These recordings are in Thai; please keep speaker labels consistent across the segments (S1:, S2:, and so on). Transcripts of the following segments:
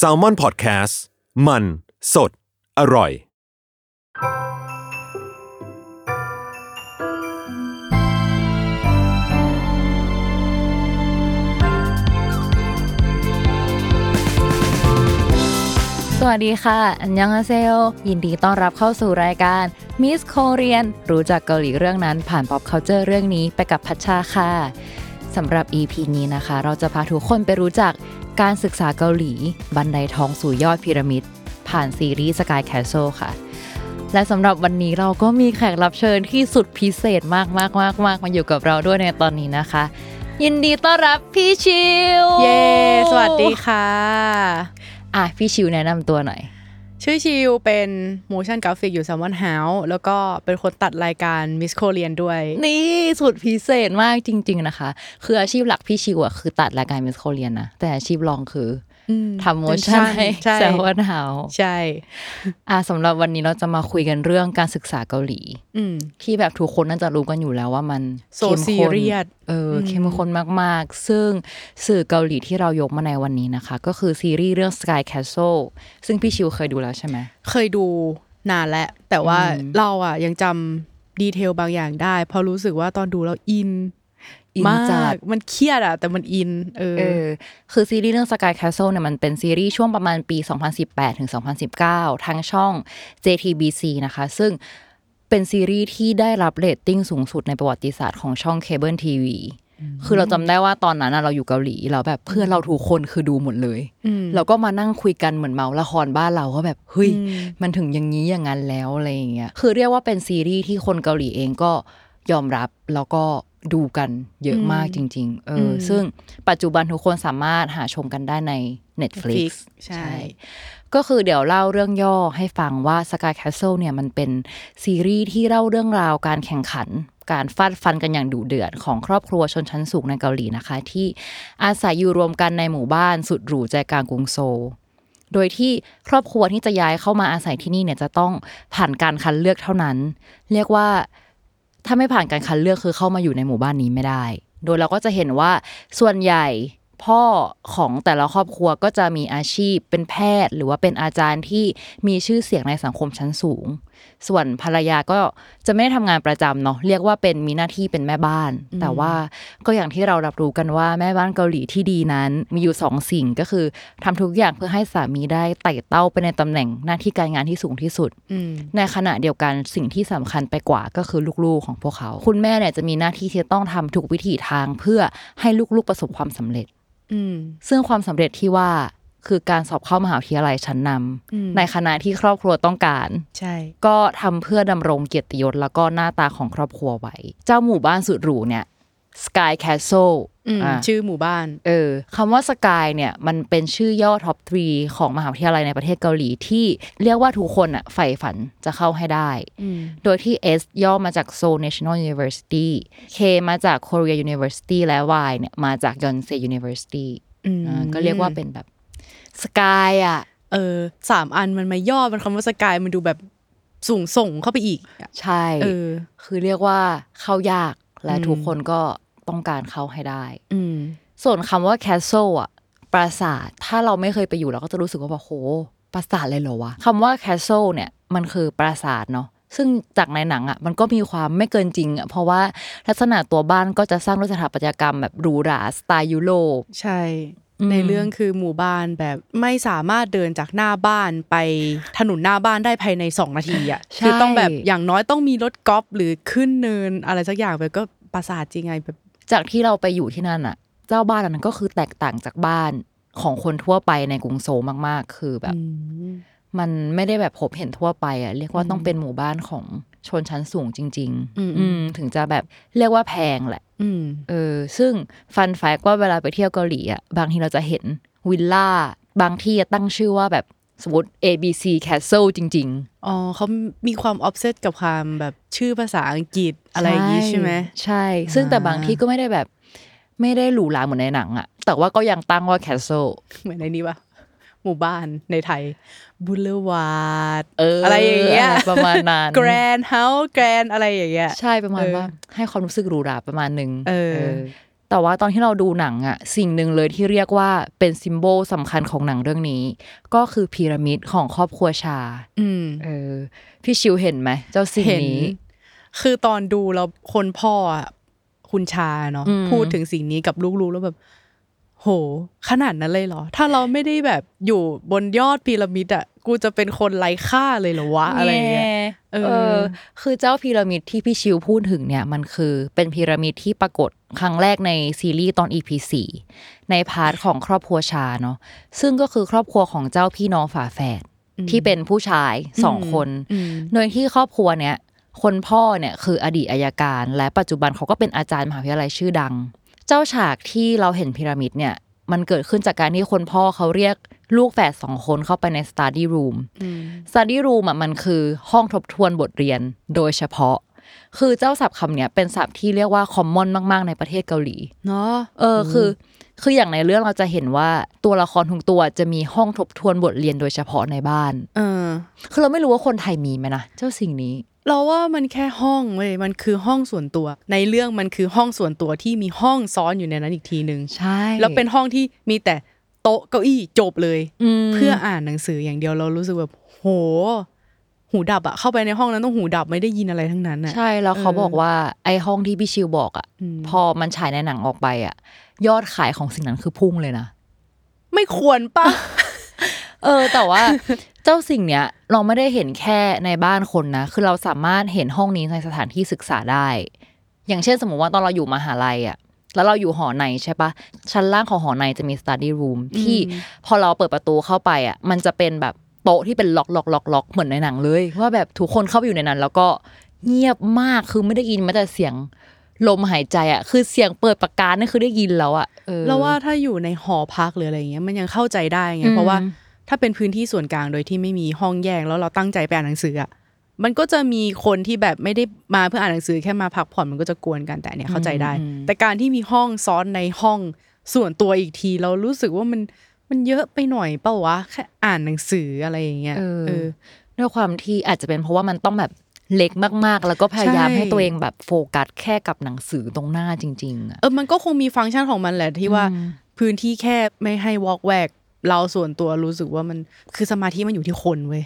S1: s a l m o n PODCAST มัน สด อร่อย
S2: สวัสดีค่ะ อันยังอาเซล ยินดีต้อนรับเข้าสู่รายการ Miss Korean รู้จักเกาหลีเรื่องนั้นผ่าน pop culture เรื่องนี้ไปกับพัชชาค่ะสำหรับ EP นี้นะคะ เราจะพาทุกคนไปรู้จัก การศึกษาเกาหลี บันไดทองสู่ยอดพีระมิด ผ่านซีรีส์ Sky Castle ค่ะ และสำหรับวันนี้เราก็มีแขกรับเชิญที่สุดพิเศษมากมากมากมากมาอยู่กับเราด้วยในตอนนี้นะคะ ยินดีต้อนรับพี่ชิว
S3: เย้ สวัสดีค่ะ
S2: อะ พี่ชิวแนะนำตัวหน่อย
S3: ชื่อชิวเป็น motion graphic อยู่ Salmon House แล้วก็เป็นคนตัดรายการ Miss Korean ด้วย
S2: นี่สุดพิเศษมากจริง ๆ นะคะ คืออาชีพหลักพี่ชิวอะคือตัดรายการมิสโคเรียนนะแต่อาชีพรองคือ ทำโมชั่นให้
S3: ใช่
S2: แซววันเฮา
S3: ใช่
S2: อะสำหรับวันนี้เราจะมาคุยกันเรื่องการศึกษาเกาหลี
S3: อืม
S2: ที่แบบทุกคนน่าจะรู้กันอยู่แล้วว่ามัน
S3: So
S2: เข้มข้น
S3: serious
S2: เอออเข้มข้นมากๆ ซึ่งสื่อเกาหลีที่เรายกมาในวันนี้นะคะ ก็คือซีรีส์เรื่อง Sky Castle ซึ่งพี่ชิวเคยดูแล้วใช่ไหม
S3: เคยดูนานแล้วแต่ว่าเราอะยังจำ detail บางอย่างได้เพราะรู้สึกว่าตอนดูแล้ว
S2: in in
S3: มา
S2: จัด
S3: กมันเครียดอะแต่มัน in เออ
S2: เออคือซีรีส์เรื่อง Sky Castle เนี่ยมันเป็นซีรีส์ช่วงประมาณปี 2018ถึง2019 ทางช่อง JTBC นะคะ ซึ่งเป็นซีรีส์ที่ได้รับเรตติ้งสูงสุดในประวัติศาสตร์ของช่องเคเบิลทีวีคือเราจำได้ว่าตอนนั้นน่ะเราอยู่เกาหลีแล้วแบบเพื่อนเราทุกคนคือดูหมดเลยเราก็มานั่งคุยกันเหมือนเมาละครบ้านเราก็แบบเฮ้ยมันถึงอย่างนี้อย่างนั้นแล้วอะไรอย่างเงี้ยคือเรียกว่าเป็นซีรีส์ที่คนเกาหลีเองก็ยอมรับแล้วก็ ดูกันเยอะมากจริง ๆเอออ ซึ่งปัจจุบันทุกคนสามารถหาชมกันได้ใน Netflix
S3: Netflix ใช่
S2: ก็คือเดี๋ยวเล่าเรื่องย่อให้ฟังว่า Sky Castle เนี่ยมันเป็นซีรีส์ที่เล่าเรื่องราวการแข่งขัน การฟาดฟันกันอย่างดุเดือดของครอบครัวชนชั้นสูงในเกาหลีนะคะ ที่อาศัยอยู่รวมกันในหมู่บ้านสุดหรูใจกลางกรุงโซลโดยที่ครอบครัวที่จะย้ายเข้ามาอาศัยที่นี่เนี่ยจะต้องผ่านการคัดเลือกเท่านั้น เรียกว่า ถ้าไม่ผ่านการคัดเลือกคือเข้ามาอยู่ในหมู่บ้านนี้ไม่ได้ โดยเราก็จะเห็นว่าส่วนใหญ่พ่อของแต่ละครอบครัวก็จะมีอาชีพเป็นแพทย์ หรือว่าเป็นอาจารย์ที่มีชื่อเสียงในสังคมชั้นสูง ส่วนภรรยาก็จะไม่ได้ทำงานประจำเนาะเรียกว่าเป็นมีหน้าที่เป็นแม่บ้าน แต่ว่าก็อย่างที่เรารับรู้กันว่าแม่บ้านเกาหลีที่ดีนั้น มีอยู่สองสิ่งก็คือทำทุกอย่างเพื่อให้สามีได้ไต่เต้าไปในตำแหน่งหน้าที่การงานที่สูงที่สุดในขณะเดียวกันสิ่งที่สำคัญไปกว่าก็คือลูกๆของพวกเขา คุณแม่เนี่ยจะมีหน้าที่ที่จะต้องทำทุกวิถีทางเพื่อให้ลูกๆประสบความสำเร็จ
S3: อืม
S2: ซึ่งความสำเร็จที่ว่า คือการสอบเข้ามหาวิทยาลัยชั้นนำในคณะที่ครอบครัวต้องการ
S3: ใช่
S2: ก็ทำเพื่อดำรงเกียรติยศแล้วก็หน้าตาของครอบครัวไว้ เจ้าหมู่บ้านสุดหรูเนี่ย Sky Castle
S3: อืม
S2: อะ
S3: ชื่อหมู่บ้าน
S2: เออคำว่าสกายเนี่ยมันเป็นชื่อย่อท็อปทรีของมหาวิทยาลัยในประเทศเกาหลีที่เรียกว่าทุกคนอะใฝ่ฝันจะเข้าให้ได้ โดยที่ S ย่อมาจาก Seoul National University K มาจาก Korea University และ Y เนี่ยมาจาก Yonsei University อ่าก็เรียกว่าเป็นแบบ สกายอะ
S3: เออสามอันมันมาย่อเป็นคำว่าสกายมันดูแบบสูงส่งเข้าไปอีกอะ
S2: ใช่
S3: เออ
S2: คือเรียกว่าเข้ายากและทุกคนก็ต้องการเข้าให้ได้
S3: อืม
S2: ส่วนคำว่า castle อะปราสาทถ้าเราไม่เคยไปอยู่เราก็จะรู้สึกว่าแบบโหปราสาทเลยเหรอวะคำว่า castle เนี่ยมันคือปราสาทเนาะซึ่งจากในหนังอะมันก็มีความไม่เกินจริงอะเพราะว่าลักษณะตัวบ้านก็จะสร้างด้วยสถาปัตยกรรมแบบหรูหราสไตล์ยุโรป
S3: ใช่ ในเรื่องคือหมู่บ้านแบบไม่สามารถเดินจากหน้าบ้านไปถนนหน้าบ้านได้ภายในสองนาทีอะ
S2: ใช่
S3: คือต้องแบบอย่างน้อยต้องมีรถกอล์ฟหรือขึ้นเนินอะไรสักอย่างไปก็ปราสาทจริงไงแบบ
S2: จากที่เราไปอยู่ที่นั่นอะ เจ้าบ้านอันนั้นก็คือแตกต่างจากบ้านของคนทั่วไปในกรุงโซลมาก ๆ คือแบบ มันไม่ได้แบบพบเห็นทั่วไปอะเรียกว่าต้องเป็นหมู่บ้านของ ชนชั้นสูงจริง ๆ อืมถึงจะแบบเรียกว่าแพงแหละ
S3: อืม
S2: เออ ซึ่งฟันแฟกว่าเวลาไปเที่ยวเกาหลีอะบางทีเราจะเห็นวิลล่า บางที่ตั้งชื่อว่าแบบสมมติ A B C Castle จริง
S3: อ๋อเขามีความออฟเซตกับความแบบชื่อภาษาอังกฤษอะไรอย่างงี้ใช่ไหม
S2: ใช่ ซึ่งแต่
S3: อ่า
S2: บางที่ก็ไม่ได้แบบ ไม่ได้หรูหราเหมือนในหนังอะแต่ว่าก็ยังตั้งว่า Castle
S3: เหมือนในนี้ปะ หมู่บ้านในไทยboulevard
S2: เออ
S3: อะไรอย่างเงี้ย
S2: อะไรประมาณนั้น
S3: grand house grand อะไรอย่างเงี้ย
S2: ใช่ประมาณ
S3: เออ
S2: ว่าให้ความรู้สึกหรูหราประมาณหนึ่ง
S3: เออ
S2: แต่ว่าตอนที่เราดูหนังอะสิ่งหนึ่งเลยที่เรียกว่าเป็น symbol สำคัญของหนังเรื่องนี้ ก็คือพีระมิดของครอบครัวชา
S3: อืม
S2: เออ พี่ชิวเห็นไหมเจ้าสิ่ง
S3: เห็น
S2: นี้
S3: คือตอนดูแล้วคนพ่ออะคุณชาเนาะ
S2: อืม
S3: พูดถึงสิ่งนี้กับลูกๆแล้วแบบ โห ขนาดนั้นเลยเหรอ ถ้าเราไม่ได้แบบอยู่บนยอดพีระมิดอะกูจะเป็นคนไร้ค่าเลยเหรอวะอะไรอย่างเงี้ยเออ
S2: เออ คือเจ้าพีระมิดที่พี่ชิวพูดถึงเนี่ยมันคือเป็นพีระมิดที่ปรากฏครั้งแรกในซีรีส์ตอน EP 4ใน part ของครอบครัวชาเนาะซึ่งก็คือครอบครัวของเจ้าพี่น้องฝาแฝดที่เป็นผู้ชายสองคน
S3: อืม
S2: โดยที่ครอบครัวเนี้ยคนพ่อเนี่ยคืออดีตอัยการ และปัจจุบันเขาก็เป็นอาจารย์มหาวิทยาลัยชื่อดังเจ้าฉากที่เราเห็นพีระมิดเนี่ย มันเกิดขึ้นจากการที่คนพ่อเขาเรียกลูกแฝดสองคนเข้าไปใน study room study room อะมันคือห้องทบทวนบทเรียนโดยเฉพาะ คือเจ้าศัพท์คำเนี้ยเป็นศัพท์ที่เรียกว่า common มาก ๆ ในประเทศเกาหลี
S3: เนาะ
S2: เออคือ คืออย่างในเรื่องเราจะเห็นว่าตัวละครทุกตัวจะมีห้องทบทวนบทเรียนโดยเฉพาะในบ้าน
S3: เออ
S2: คือเราไม่รู้ว่าคนไทยมีไหมนะเจ้าสิ่งนี้
S3: เราว่ามันแค่ห้องเว้ยมันคือห้องส่วนตัว ในเรื่องมันคือห้องส่วนตัวที่มีห้องซ้อนอยู่ในนั้นอีกทีหนึ่ง
S2: ใช่
S3: แล้วเป็นห้องที่มีแต่โต๊ะเก้าอี้จบเลย
S2: ม
S3: เพื่ออ่านหนังสืออย่างเดียวเรารู้สึกแบบโห หูดับอะเข้าไปในห้องนั้นต้องหูดับไม่ได้ยินอะไรทั้งนั้นอะ
S2: ใช่แล้วเขา
S3: เออ
S2: บอกว่าไอ้ห้องที่พี่ชิวบอกอะ
S3: อืม
S2: พอมันฉายในหนังออกไปอะยอดขายของสิ่งนั้นคือพุ่งเลยนะ
S3: ไม่ควรปะ
S2: เออ แต่ว่าเจ้าสิ่งเนี้ย เราไม่ได้เห็นแค่ในบ้านคนนะ คือเราสามารถเห็นห้องนี้ในสถานที่ศึกษาได้ อย่างเช่นสมมติว่าตอนเราอยู่มหาลัยอะแล้วเราอยู่หอในใช่ปะชั้นล่างของหอในจะมี study room ที่พอเราเปิดประตูเข้าไปอะ มันจะเป็นแบบโต๊ะที่เป็นล็อกล็อกล็อกล็อกเหมือนในหนังเลย ว่าแบบทุกคนเข้าไปอยู่ในนั้น แล้วก็เงียบมากคือไม่ได้ยินแม้แต่เสียงลมหายใจอะ คือเสียงเปิดประกาศนี่คือได้ยินแล้วอะออ
S3: เราว่าถ้าอยู่ในหอพักหรืออะไรเงี้ยมันยังเข้าใจได้ไง
S2: อืม
S3: เพราะว่า ถ้าเป็นพื้นที่ส่วนกลางโดยที่ไม่มีห้องแยกแล้วเราตั้งใจไปอ่านหนังสืออะมันก็จะมีคนที่แบบไม่ได้มาเพื่ออ่านหนังสือแค่มาพักผ่อนมันก็จะกวนกันแต่อันเนี่ยเข้าใจได้ แต่การที่มีห้องซ้อนในห้องส่วนตัวอีกที เรารู้สึกว่ามันมันเยอะไปหน่อยเปล่าวะแค่อ่านหนังสืออะไรอย่างเงี้ย
S2: เออ
S3: เออ
S2: ด้วยความที่อาจจะเป็นเพราะว่ามันต้องแบบเล็กมากๆ แล้วก็พยายาม
S3: ใช่
S2: ให้ตัวเองแบบโฟกัสแค่กับหนังสือตรงหน้าจริงๆอะ
S3: เออมันก็คงมีฟังก์ชันของมันแหละที่ว่าพื้นที่แค่ไม่ให้วอล์กแวก เราส่วนตัวรู้สึกว่ามันคือสมาธิมันอยู่ที่คนเว้ย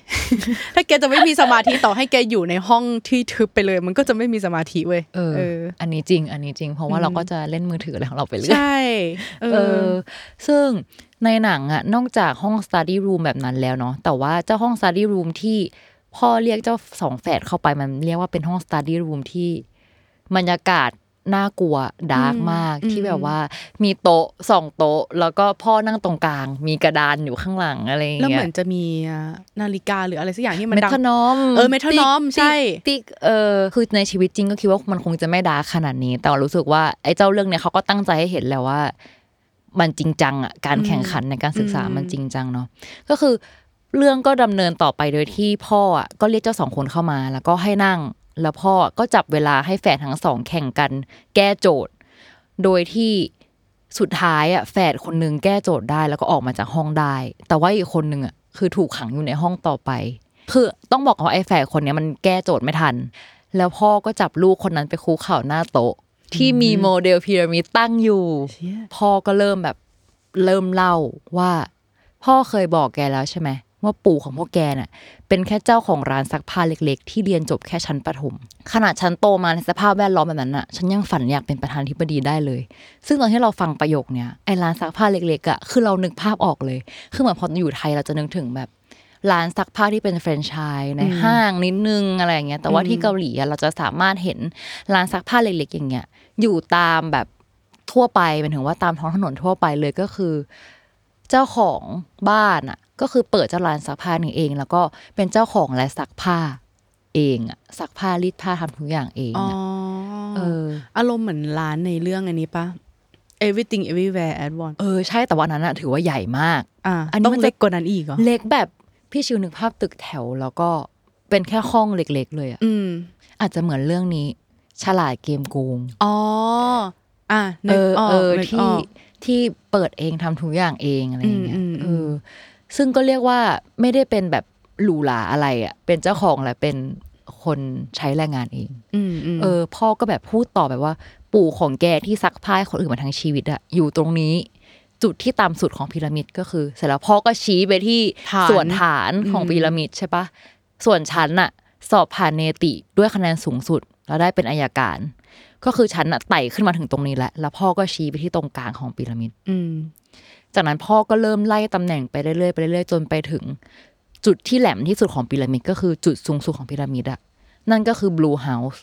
S3: ถ้าแกจะไม่มีสมาธิต่อให้แกอยู่ในห้องที่ทึบไปเลย มันก็จะไม่มีสมาธิเว้ย
S2: เออ
S3: เออ
S2: อันนี้จริง อันนี้จริง เพราะว่าเราก็จะเล่นมือถืออะไรของเราไปเรื่อย
S3: ใช่เอ
S2: เอ
S3: อ
S2: อซึ่งในหนังอะนอกจากห้อง study room แบบนั้นแล้วเนาะแต่ว่าเจ้าห้อง study room ที่พ่อเรียกเจ้าสองแฝดเข้าไปมันเรียกว่าเป็นห้อง study room ที่บรรยากาศ น่ากลัว dark มาก
S3: อืม
S2: ที่แบบว่า มีโต๊ะสองโต๊ะ แล้วก็พ่อนั่งตรงกลาง มีกระดานอยู่ข้างหลังอะไรอย่างเงี้ย
S3: แล้ว
S2: เหย
S3: มือนจะมีอะนาฬิกาหรืออะไรสักอย่างที่มัน
S2: metronome
S3: เออ metronome
S2: ติ๊ก
S3: ใช่
S2: ติ๊กเออคือในชีวิตจริงก็คิดว่ามันคงจะไม่ dark ขนาดนี้ แต่ว่ารู้สึกว่าไอ้เจ้าเรื่องเนี้ยเขาก็ตั้งใจให้เห็นแล้วว่า มันจริงจังอะการแข่งขันในการศึกษา
S3: อืม
S2: มันจริงจังเนาะก็คือเรื่องก็ดำเนินต่อไปโดยที่พ่ออะก็เรียกเจ้าสองคนเข้ามา แล้วก็ให้นั่ง แล้วพ่อก็จับเวลาให้แฝดทั้งสองแข่งกัน แก้โจทย์ โดยที่สุดท้ายอะแฝดคนหนึงแก้โจทย์ได้แล้วก็ออกมาจากห้องได้ แต่ว่าอีกคนหนึ่งอะคือถูกขังอยู่ในห้องต่อไป คือต้องบอกว่าไอ้แฝดคนเนี้ยมันแก้โจทย์ไม่ทัน แล้วพ่อก็จับลูกคนนั้นไปคุกเข่าหน้าโต๊ะ ที่มีโมเดลพีระมิดตั้งอยู่
S3: เชี่ย
S2: พ่อก็เริ่มแบบเริ่มเล่าว่า พ่อเคยบอกแกแล้วใช่ไหม ว่าปู่ของพวกแกน่ะเป็นแค่เจ้าของร้านซักผ้าเล็ก ๆ ที่เรียนจบแค่ชั้นประถม ขนาดฉันโตมาในสภาพแวดล้อมแบบนั้นน่ะฉันยังฝันอยากเป็นประธานาธิบดีได้เลย ซึ่งตอนที่เราฟังประโยคเนี้ยไอ้ร้านซักผ้าเล็กๆอะคือเรานึกภาพออกเลยคือเหมือนพออยู่ไทยเราจะนึกถึงแบบร้านซักผ้าที่เป็นแฟรนไชส์ในห้างนิดนึงอะไรอย่างเงี้ยแต่ว่าที่เกาหลีอะเราจะสามารถเห็นร้านซักผ้าเล็กๆอย่างเงี้ยอยู่ตามแบบทั่วไปหมายถึงว่าตามท้องถนนทั่วไปเลยก็คือ เจ้าของบ้านอะ ก็คือเปิดเจ้าร้านซักผ้านี่เอง แล้วก็เป็นเจ้าของและซักผ้าเองอะซักผ้ารีดผ้าทำทุกอย่างเอง
S3: อ๋อ
S2: อะเออ
S3: อารมณ์เหมือนร้านในเรื่องอันนี้ปะ everything everywhere at once
S2: เออใช่แต่ว่าอันนั้นอะถือว่าใหญ่มาก
S3: อ่า
S2: อันนี้
S3: ต้อง
S2: มันจะ
S3: เล็กกว่านั้นอีกเหรอ
S2: เล็กแบบพี่ชิวนึกภาพตึกแถวแล้วก็เป็นแค่ห้องเล็ก ๆ เลยอะ
S3: อืม
S2: อาจจะเหมือนเรื่องนี้ ฉลาดเกมโกง
S3: อ๋ออะนึ
S2: เอกอ
S3: ออก
S2: เออ
S3: นึกอ
S2: ที่
S3: อก
S2: ที่เปิดเองทำทุกอย่างเองอะไรอย่างเงี้ย
S3: อืมอืม
S2: เออ ซึ่งก็เรียกว่าไม่ได้เป็นแบบหรูหราอะไรอะ เป็นเจ้าของแหละเป็นคนใช้แรงงานเอง
S3: อืมอืม
S2: เออ พ่อก็แบบพูดต่อแบบว่า ปู่ของแกที่ซักผ้าให้คนอื่นมาทั้งชีวิตอะอยู่ตรงนี้ จุดที่ต่ำสุดของพีระมิดก็คือ เสร็จแล้วพ่อก็ชี้ไปที่
S3: ฐาน
S2: ส่วนฐานของพีระมิดใช่ปะส่วนฉันอะสอบผ่านเนติด้วยคะแนนสูงสุด แล้วได้เป็นอายการ ก็คือฉันอะไต่ขึ้นมาถึงตรงนี้แหละแล้วพ่อก็ชี้ไปที่ตรงกลางของพีระมิด
S3: อืม
S2: จากนั้นพ่อก็เริ่มไล่ตำแหน่งไปเรื่อยๆไปเรื่อยๆจนไปถึง จุดที่แหลมที่สุดของพีระมิดก็คือจุดสูงสุดของพีระมิดอะนั่นก็คือ Blue House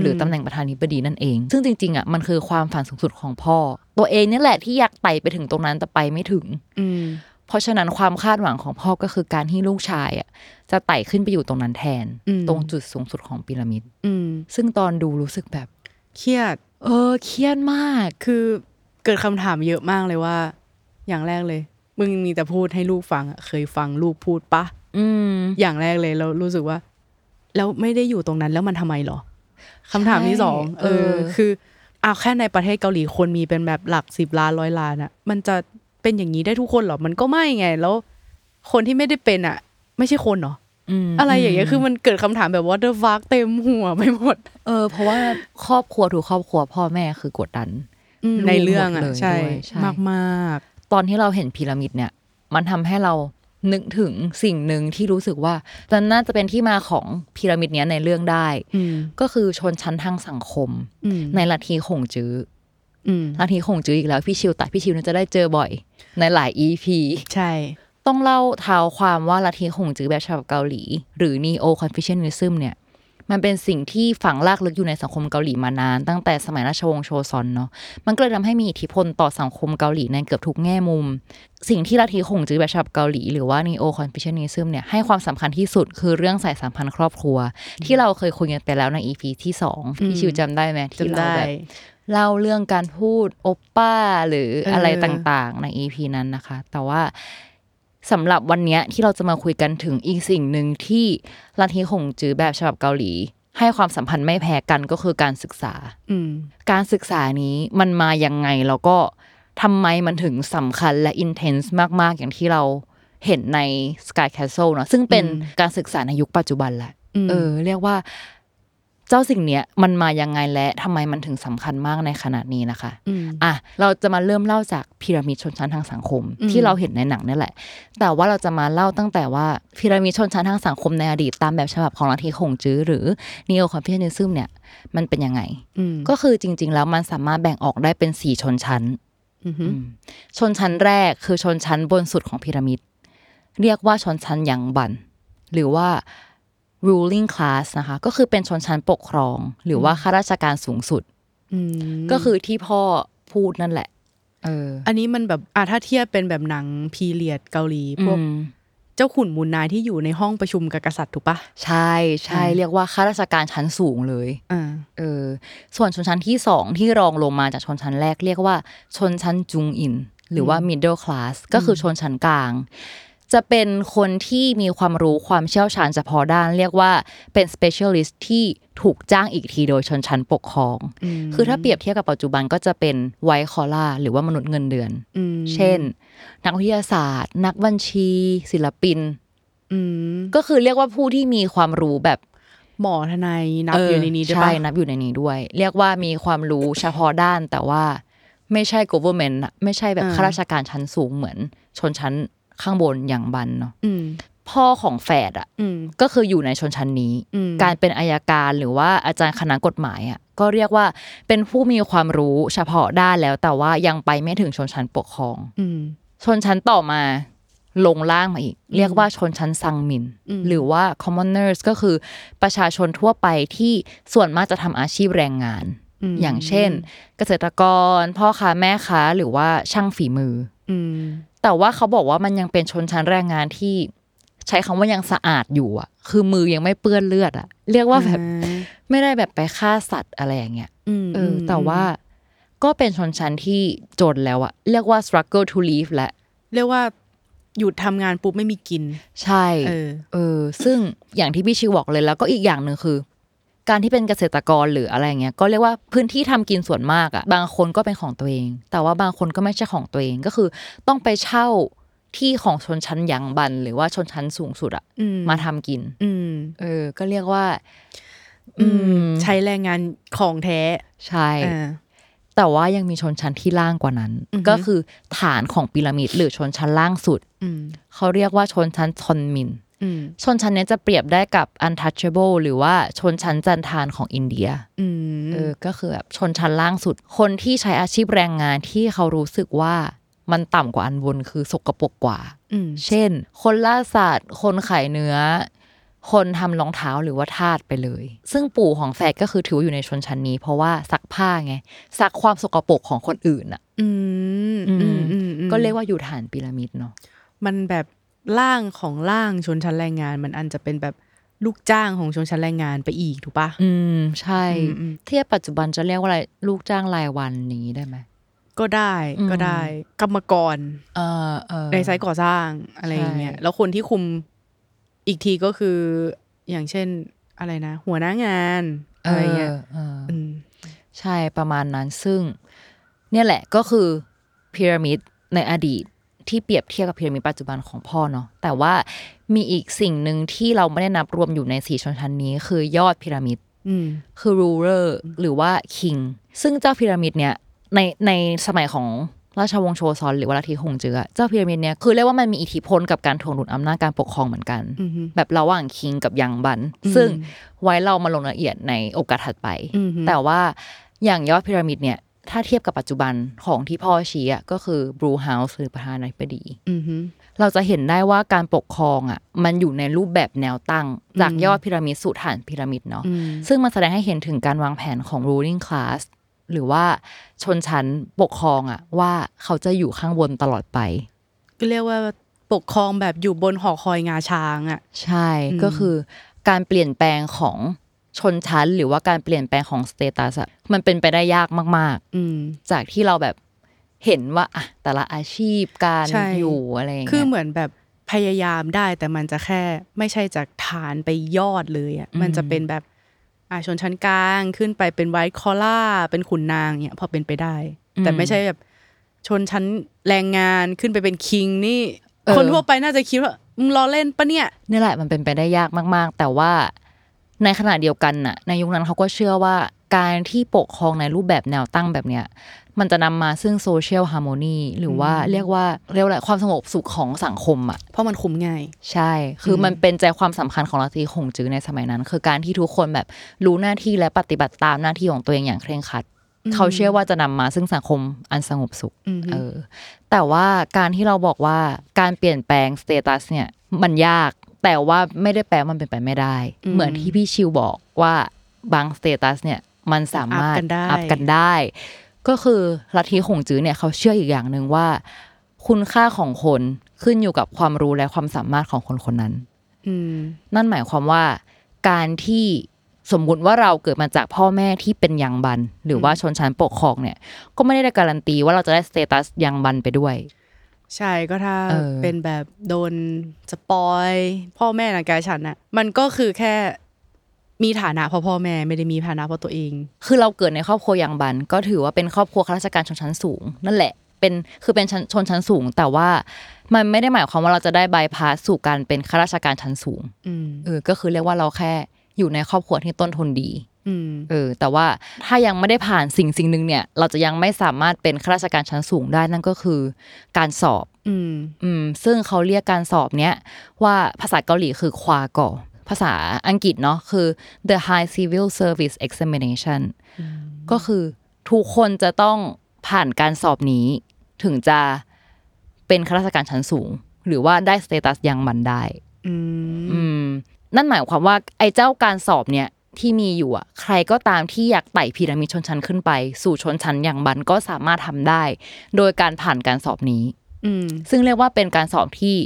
S2: หรือตำแหน่งประธานาธิบดีนั่นเอง ซึ่งจริงๆอะมันคือความฝันสูงสุดของพ่อ ตัวเองนี่แหละที่อยากไต่ไปถึงตรงนั้นแต่ไปไม่ถึง
S3: อืม
S2: เพราะฉะนั้นความคาดหวังของพ่อก็คือการที่ลูกชายอะจะไต่ขึ้นไปอยู่ตรงนั้นแทน
S3: อืม
S2: ตรงจุดสูงสุดของพีระมิด
S3: อืม
S2: ซึ่งตอนดูรู้สึกแบบ
S3: เครียด
S2: เออ เครียดมาก
S3: คือเกิดคำถามเยอะมากเลยว่า อย่างแรกเลย มึงมีแต่พูดให้ลูกฟังอะเคยฟังลูกพูดปะ
S2: อืม
S3: อย่างแรกเลยเรารู้สึกว่า แล้วไม่ได้อยู่ตรงนั้นแล้วมันทำไมหรอคำถามที่สอง
S2: ใช่
S3: เออ
S2: เออ
S3: คือเอาแค่ในประเทศเกาหลีคนมีเป็นแบบหลักสิบล้านร้อยล้านอะมันจะเป็นอย่างนี้ได้ทุกคนเหรอ มันก็ไม่ไง แล้ว คนที่ไม่ได้เป็นอะไม่ใช่คนเหรอ
S2: ม
S3: อะไรอย่างเงี้ยคือมันเกิดคำถามแบบว่าเดอะฟักเต็มหัวไปหมด
S2: เออเพราะว่าครอบครัวทุกครอบครัวพ่อแม่คือกดดันลูก
S3: ในเรื่อง
S2: หม
S3: อะ
S2: ดเลย
S3: ใช่
S2: ด้วยใช่
S3: มากมาก
S2: ตอนที่เราเห็นพีระมิดเนี่ย มันทำให้เรานึกถึงสิ่งหนึ่งที่รู้สึกว่ามันน่าจะเป็นที่มาของพีระมิดเนี้ยในเรื่องได้
S3: ๆอืม
S2: ก็คือชนชั้นทางสังคม
S3: อืม
S2: ในลัทธิขงจื้อ
S3: อืม
S2: ลัทธิขงจื้ออีกแล้ว พี่ชิวแต่พี่ชิวน่าจะได้เจอบ่อย ในหลาย EP
S3: ใช่
S2: ต้องเล่าเท้าความว่าลัทธิขงจื้อแบบฉบับเกาหลี หรือ Neo Confucianism เนี่ย มันเป็นสิ่งที่ฝังลากลึกอยู่ในสังคมเกาหลีมานาน ตั้งแต่สมัยราชวงศ์โชซอนเนาะมันก็เลยทำให้มีอิทธิพลต่อสังคมเกาหลีในเกือบทุกแง่มุม สิ่งที่ลัทธิขงจื้อแบบฉบับเกาหลีหรือว่า Neo Confucianism เนี่ยให้ความสำคัญที่สุดคือเรื่องสายสัมพันธ์ครอบครัว ที่เราเคยคุยกันไปแล้วใน EP ที่สองพี่ชิวจำได้ไหมที่
S3: จำ
S2: เรา
S3: ได้
S2: แบบเล่าเรื่องการพูดโอปป้าหรือ
S3: เอออ
S2: อะไรต่างๆ ใน EP นั้นนะคะ แต่ว่า สำหรับวันเนี้ยที่เราจะมาคุยกันถึงอีกสิ่งหนึ่งที่ลัทธิหงจือแบบฉบับเกาหลี ให้ความสัมพันธ์ไม่แพ้กันก็คือการศึกษา
S3: อืม
S2: การศึกษานี้มันมายังไงแล้วก็ทำไมมันถึงสำคัญและอินเทนส์มากๆ อย่างที่เราเห็นใน Sky Castle เนาะซึ่งเป็น
S3: อืม
S2: การศึกษาในยุคปัจจุบันแหละ
S3: อืม
S2: เออ เรียกว่าเจ้าสิ่งเนี้ยมันมายังไงและทำไมมันถึงสำคัญมากในขนาดนี้นะคะ
S3: อืม
S2: อะเราจะมาเริ่มเล่าจากพีระมิดชนชั้นทางสังคม
S3: อืม
S2: ที่เราเห็นในหนังนี่แหละ แต่ว่าเราจะมาเล่าตั้งแต่ว่าพีระมิดชนชั้นทางสังคมในอดีตตามแบบฉบับของลัทธิคงจื้อหรือ Neo Confucianism เนี่ยมันเป็นยังไง
S3: อืม
S2: ก็คือจริง ๆ แล้วมันสามารถแบ่งออกได้เป็นสี่ชนชั้น
S3: อือหือ
S2: อืมชนชั้นแรกคือชนชั้นบนสุดของพีระมิดเรียกว่าชนชั้นยังบันหรือว่า ruling class นะคะก็คือเป็นชนชั้นปกครอง หรือว่าข้าราชการสูงสุด
S3: อืม
S2: ก็คือที่พ่อพูดนั่นแหละเออ
S3: อันนี้มันแบบอะถ้าเทียบเป็นแบบหนังพีเรียดเกาหลีพวก
S2: อืม
S3: เจ้าขุนมูลนายที่อยู่ในห้องประชุมกับกษัตริย์ถูกปะ
S2: ใช่ใช่
S3: อ่า
S2: เรียกว่าข้าราชการชั้นสูงเลย
S3: อ่า
S2: เออ ส่วนชนชั้นที่สองที่รองลงมาจากชนชั้นแรก เรียกว่าชนชั้นจุงอิน หรือว่า middle class ก็คือชนชั้นกลาง จะเป็นคนที่มีความรู้ความเชี่ยวชาญเฉพาะด้าน เรียกว่าเป็น specialist ที่ถูกจ้างอีกทีโดยชนชั้นปกครอง คือถ้าเปรียบเทียบกับปัจจุบันก็จะเป็นไวคอล่าหรือว่ามนุษย์เงินเดือน
S3: อืม
S2: เช่น นักวิทยาศาสตร์ นักบัญชี ศิลปิน
S3: อืม
S2: ก็คือเรียกว่าผู้ที่มีความรู้แบบ
S3: หมอทนายนับอยู่ในนี้ด้วย
S2: ใช่
S3: ปะ
S2: นับอยู่ในนี้ด้วย เรียกว่ามีความรู้เฉพาะด้านแต่ว่าไม่ใช่ government อะไม่ใช่แบบข้าราชการชั้นสูงเหมือนชนชั้น ข้างบนอย่างบันเนาะ
S3: อืม
S2: พ่อของแฝดอะ
S3: อืม
S2: ก็คืออยู่ในชนชั้นนี้
S3: อืม
S2: การเป็นอายการหรือว่าอาจารย์คณะกฎหมายอะก็เรียกว่าเป็นผู้มีความรู้เฉพาะด้านแล้ว แต่ว่ายังไปไม่ถึงชนชั้นปกครอง
S3: อืม
S2: ชนชั้นต่อมาลงล่างมาอีก เรียกว่าชนชั้นซังมิน
S3: อืม
S2: หรือว่า commoners ก็คือประชาชนทั่วไปที่ส่วนมากจะทำอาชีพแรงงาน
S3: ม
S2: อย่างเช่น เกษตรกร พ่อค้าแม่ค้าหรือว่าช่างฝีมือ
S3: อืม
S2: แต่ว่าเขาบอกว่ามันยังเป็นชนชั้นแรงงานที่ใช้คำว่ายังสะอาดอยู่อะ คือมือยังไม่เปื้อนเลือดอะ เรียกว่าแบบ
S3: อ่า
S2: ไม่ได้แบบไปฆ่าสัตว์อะไรอย่างเงี้ย
S3: อืม
S2: เอออ แต่ว่าก็เป็นชนชั้นที่จนแล้วอะเรียกว่า struggle to live และ
S3: เรียกว่าหยุดทำงานปุ๊บไม่มีกิน
S2: ใช่
S3: เออ
S2: เออ ซึ่งอย่างที่พี่ชิวบอกเลยแล้วก็อีกอย่างหนึ่งคือ การที่เป็นเกษตรกรหรืออะไรเงี้ยก็เรียกว่าพื้นที่ทำกินส่วนมากอะบางคนก็เป็นของตัวเอง แต่ว่าบางคนก็ไม่ใช่ของตัวเองก็คือต้องไปเช่าที่ของชนชั้นหยังบัน หรือว่าชนชั้นสูงสุดอะ
S3: อืม
S2: มาทำกิน
S3: อืม
S2: เออ ก็เรียกว่า
S3: อืมใช้แรงงานของแท้
S2: ใช่
S3: อ่า
S2: แต่ว่ายังมีชนชั้นที่ล่างกว่านั้น
S3: อือฮึ
S2: ก็คือฐานของพีระมิดหรือชนชั้นล่างสุด
S3: อืม
S2: เขาเรียกว่าชนชั้นทอนมิน
S3: อืม
S2: ชนชั้นเนี้ยจะเปรียบได้กับ untouchable หรือว่าชนชั้นจันทานของอินเดีย
S3: อืม
S2: เออก็คือแบบชนชั้นล่างสุด คนที่ใช้อาชีพแรงงานที่เขารู้สึกว่ามันต่ำกว่าอันบนคือสกปรกกว่า
S3: อืม
S2: เช่น คนล่าสัตว์ คนขายเนื้อ คนทำรองเท้าหรือว่าทาสไปเลย ซึ่งปู่ของแฟดก็คือถือว่าอยู่ในชนชั้นนี้ เพราะว่าซักผ้าไงซักความสกปรกของคนอื่นอะ
S3: อืมอืมอืม
S2: ก็เรียกว่าอยู่ฐานพีระมิดเนาะ
S3: มันแบบ ล่างของล่างชนชั้นแรงงาน มันอันจะเป็นแบบลูกจ้างของชนชั้นแรงงานไปอีกถูกปะ
S2: อืม ใช่
S3: อืมอืม
S2: เทียบปัจจุบันจะเรียกว่าอะไรลูกจ้างรายวันนี้ได้ไหม
S3: ก็ได้
S2: อืม
S3: ก็ได้ กรรมกร
S2: เออเออ
S3: ในไซต์ก่อสร้างอะไรอย่างเงี้ย
S2: ใช่
S3: แล้วคนที่คุมอีกทีก็คือ อย่างเช่นอะไรนะ หัวหน้างานอะไรเงี้ย
S2: เออเออ
S3: อืม
S2: ใช่ประมาณนั้นซึ่ง เนี่ยแหละก็คือพีระมิดในอดีต ที่เปรียบเทียบกับพีระมิดปัจจุบันของพ่อเนาะแต่ว่ามีอีกสิ่งหนึ่งที่เราไม่ได้นับรวมอยู่ในสี่ชนชั้นนี้ คือยอดพีระมิด
S3: อืม
S2: คือ ruler หรือว่า king ซึ่งเจ้าพีระมิดเนี่ยในในสมัยของราชวงศ์โชซอนหรือว่าลัทธิฮงเจือเจ้าพีระมิดเนี่ยคือเรียกว่ามันมีอิทธิพลกับการถ่วงดุลอำนาจการปกครองเหมือนกัน
S3: อืม
S2: แบบระหว่างคิงกับยังบัน ซึ่งไว้เรามาลงรายละเอียดในโอกาสถัดไป
S3: อืม
S2: แต่ว่าอย่างยอดพีระมิดเนี่ย ถ้าเทียบกับปัจจุบันของที่พ่อชี้อะก็คือบรูเฮาส์หรือประธานาธิบดี
S3: อืม
S2: เราจะเห็นได้ว่าการปกครองอะ มันอยู่ในรูปแบบแนวตั้ง จากยอดพีระมิดสู่ฐานพีระมิดเนาะ
S3: อืม
S2: ซึ่งมันแสดงให้เห็นถึงการวางแผนของ ruling class หรือว่าชนชั้นปกครองอะ ว่าเขาจะอยู่ข้างบนตลอดไป
S3: ก็เรียกว่าปกครองแบบอยู่บนหอคอยงาช้างอะ
S2: ใช่
S3: อืม
S2: ก็คือการเปลี่ยนแปลงของ ชนชั้น หรือว่าการเปลี่ยนแปลงของสเตตัสอะมันเป็นไปได้ยากมาก
S3: อืม
S2: ๆจากที่เราแบบเห็นว่าอะแต่ละอาชีพการ
S3: ใช่
S2: อยู่อะไรอย่าง
S3: คือ
S2: เงี้ย
S3: เหมือนแบบพยายามได้แต่มันจะแค่ไม่ใช่จากฐานไปยอดเลยอะ
S2: อืม
S3: มันจะเป็นแบบอ่าชนชั้นกลางขึ้นไปเป็นไวท์คอล่าเป็นขุนนางเนี่ยพอเป็นไปได้ แต่ไม่ใช่แบบชนชั้นแรงงานขึ้นไปเป็นคิงนี่คนทั่วไปน่าจะคิดว่ามึงล้อเล่นปะเนี่ย
S2: นี่แหละมันเป็นไปได้ยากมาก ๆ แต่ว่า ในขณะเดียวกันน่ะในยุคนั้นเขาก็เชื่อว่าการที่ปกครองในรูปแบบแนวตั้งแบบเนี้ยมันจะนำมาซึ่งโซเชียลฮาร์โมนีหรือว่าเรียกว่าเรียกว่าอะไรความสงบสุขของสังคมอะ
S3: เพราะมันคุมง่าย
S2: ใช่ คือมันเป็นใจความสำคัญของลัทธิขงจื้อในสมัยนั้น คือการที่ทุกคนแบบรู้หน้าที่และปฏิบัติตามหน้าที่ของตัวเองอย่างเคร่งครัด เขาเชื่อว่าจะนำมาซึ่งสังคมอันสงบสุข
S3: อือฮึ
S2: เออแต่ว่าการที่เราบอกว่าการเปลี่ยนแปลง status เนี่ยมันยาก แต่ว่าไม่ได้แปลว่ามันเป็นไปไม่ได้ เหมือนที่พี่ชิวบอกว่าบาง status เนี่ยมันสามารถ
S3: up กันได้
S2: up กันได้ก็คือลัทธิขงจื้อเนี่ยเขาเชื่ออีกอย่างหนึ่งว่า คุณค่าของคนขึ้นอยู่กับความรู้และความสามารถของคนคนนั้น
S3: อืม
S2: นั่นหมายความว่าการที่สมมุติว่าเราเกิดมาจากพ่อแม่ที่เป็นยังบัน หรือว่าชนชั้นปกครองเนี่ย ก็ไม่ได้การันตีว่าเราจะได้ status ยังบันไปด้วย
S3: ใช่ก็ถ้า
S2: เออ
S3: เป็นแบบโดน spoil พ่อแม่หลังกายฉันน่ะ มันก็คือแค่มีฐานะเพราะพ่อแม่ไม่ได้มีฐานะเพราะตัวเอง
S2: คือเราเกิดในครอบครัวยังบัน ก็ถือว่าเป็นครอบครัวข้าราชการชนชั้นสูง นั่นแหละเป็นคือเป็นชั้นชนชั้นสูง แต่ว่ามันไม่ได้หมายความว่าเราจะได้บายพาสสู่การเป็นข้าราชการชั้นสูง
S3: อืม
S2: เออก็คือเรียกว่าเราแค่อยู่ในครอบครัวที่ต้นทุนดี
S3: อืม
S2: เออ แต่ว่าถ้ายังไม่ได้ผ่านสิ่งสิ่งหนึ่งเนี่ย เราจะยังไม่สามารถเป็นข้าราชการชั้นสูงได้นั่นก็คือ การสอบ
S3: อืม
S2: อืม ซึ่งเขาเรียกการสอบเนี้ยว่าภาษาเกาหลีคือควาก่อภาษาอังกฤษเนาะคือ the High Civil Service Examination ก็คือทุกคนจะต้องผ่านการสอบนี้ ถึงจะเป็นข้าราชการชั้นสูง หรือว่าได้สเตตัสยังมันได้
S3: อืม
S2: อืมนั่นหมายความว่า ไอ้เจ้าการสอบเนี่ย ที่มีอยู่อะ ใครก็ตามที่อยากไต่พีระมิดชนชั้นขึ้นไป สู่ชนชั้นอย่างบันก็สามารถทำได้ โดยการผ่านการสอบนี้
S3: อืม
S2: ซึ่งเรียกว่าเป็นการสอบที่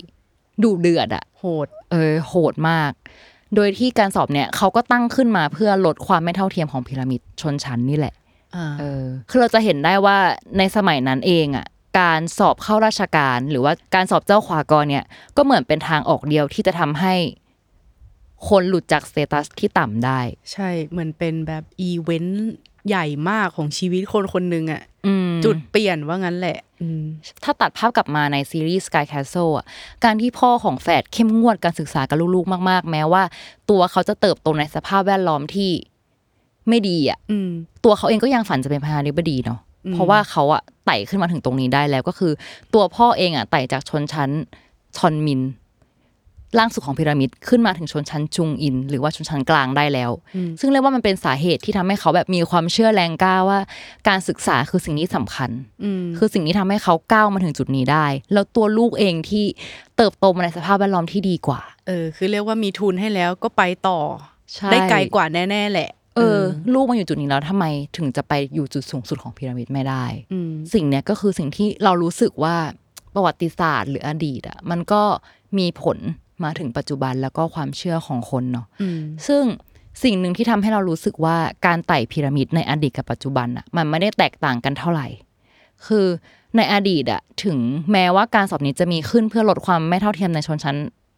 S2: ดุเดือดอะ
S3: โหด
S2: เออ โหดมาก โดยที่การสอบเนี่ยเขาก็ตั้งขึ้นมาเพื่อลดความไม่เท่าเทียมของพีระมิดชนชั้นนี่แหละ
S3: อ่า
S2: เออ คือเราจะเห็นได้ว่าในสมัยนั้นเองอะการสอบเข้าราชการ หรือว่าการสอบเจ้าควากอเนี่ยก็เหมือนเป็นทางออกเดียวที่จะทำให้ คนหลุดจาก status ที่ต่ำได้
S3: ใช่เหมือนเป็นแบบอีเวนต์ใหญ่มากของชีวิตคนคนหนึ่งอะ
S2: อืม
S3: จุดเปลี่ยนว่างั้นแหละอืม
S2: ถ้าตัดภาพกลับมาในซีรีส์ Sky Castle อะ การที่พ่อของแฝดเข้มงวดการศึกษากับลูกๆ มาก ๆ แม้ว่า ตัวเขาจะเติบโตในสภาพแวดล้อมที่ไม่ดีอะ
S3: อืม
S2: ตัวเขาเองก็ยังฝันจะเป็นประธานาธิบดีเนาะ
S3: อืม
S2: เพราะว่าเขาอะไต่ขึ้นมาถึงตรงนี้ได้แล้วก็คือ ตัวพ่อเองอะไต่จากชนชั้นชอนมิน ล่างสุดของพีระมิดขึ้นมาถึงชนชั้นจุงอิน หรือว่าชนชั้นกลางได้แล้ว ซึ่งเรียกว่ามันเป็นสาเหตุที่ทำให้เขาแบบมีความเชื่อแรงกล้าว่า การศึกษาคือสิ่งที่สำคัญ
S3: อืม
S2: คือสิ่งที่ทำให้เขาก้าวมาถึงจุดนี้ได้ แล้วตัวลูกเองที่เติบโตมาในสภาพแวดล้อมที่ดีกว่า
S3: เออ คือเรียกว่ามีทุนให้แล้วก็ไปต่อ
S2: ใช่
S3: ได้ไกลกว่าแน่ ๆ แหละ
S2: เออลูกมาอยู่จุดนี้แล้วทำไมถึงจะไปอยู่จุดสูงสุดของพีระมิดไม่ได้
S3: อืม
S2: สิ่งเนี้ยก็คือสิ่งที่เรารู้สึกว่าประวัติศาสตร์หรืออดีตอะมันก็มีผล มาถึงปัจจุบันแล้วก็ความเชื่อของคนเนาะ
S3: อืม
S2: ซึ่งสิ่งหนึ่งที่ทำให้เรารู้สึกว่าการไต่พีระมิดในอดีตกับปัจจุบันอะมันไม่ได้แตกต่างกันเท่าไหร่ คือในอดีตอะถึงแม้ว่าการสอบนี้จะมีขึ้นเพื่อลดความไม่เท่าเทียมในชนชั้น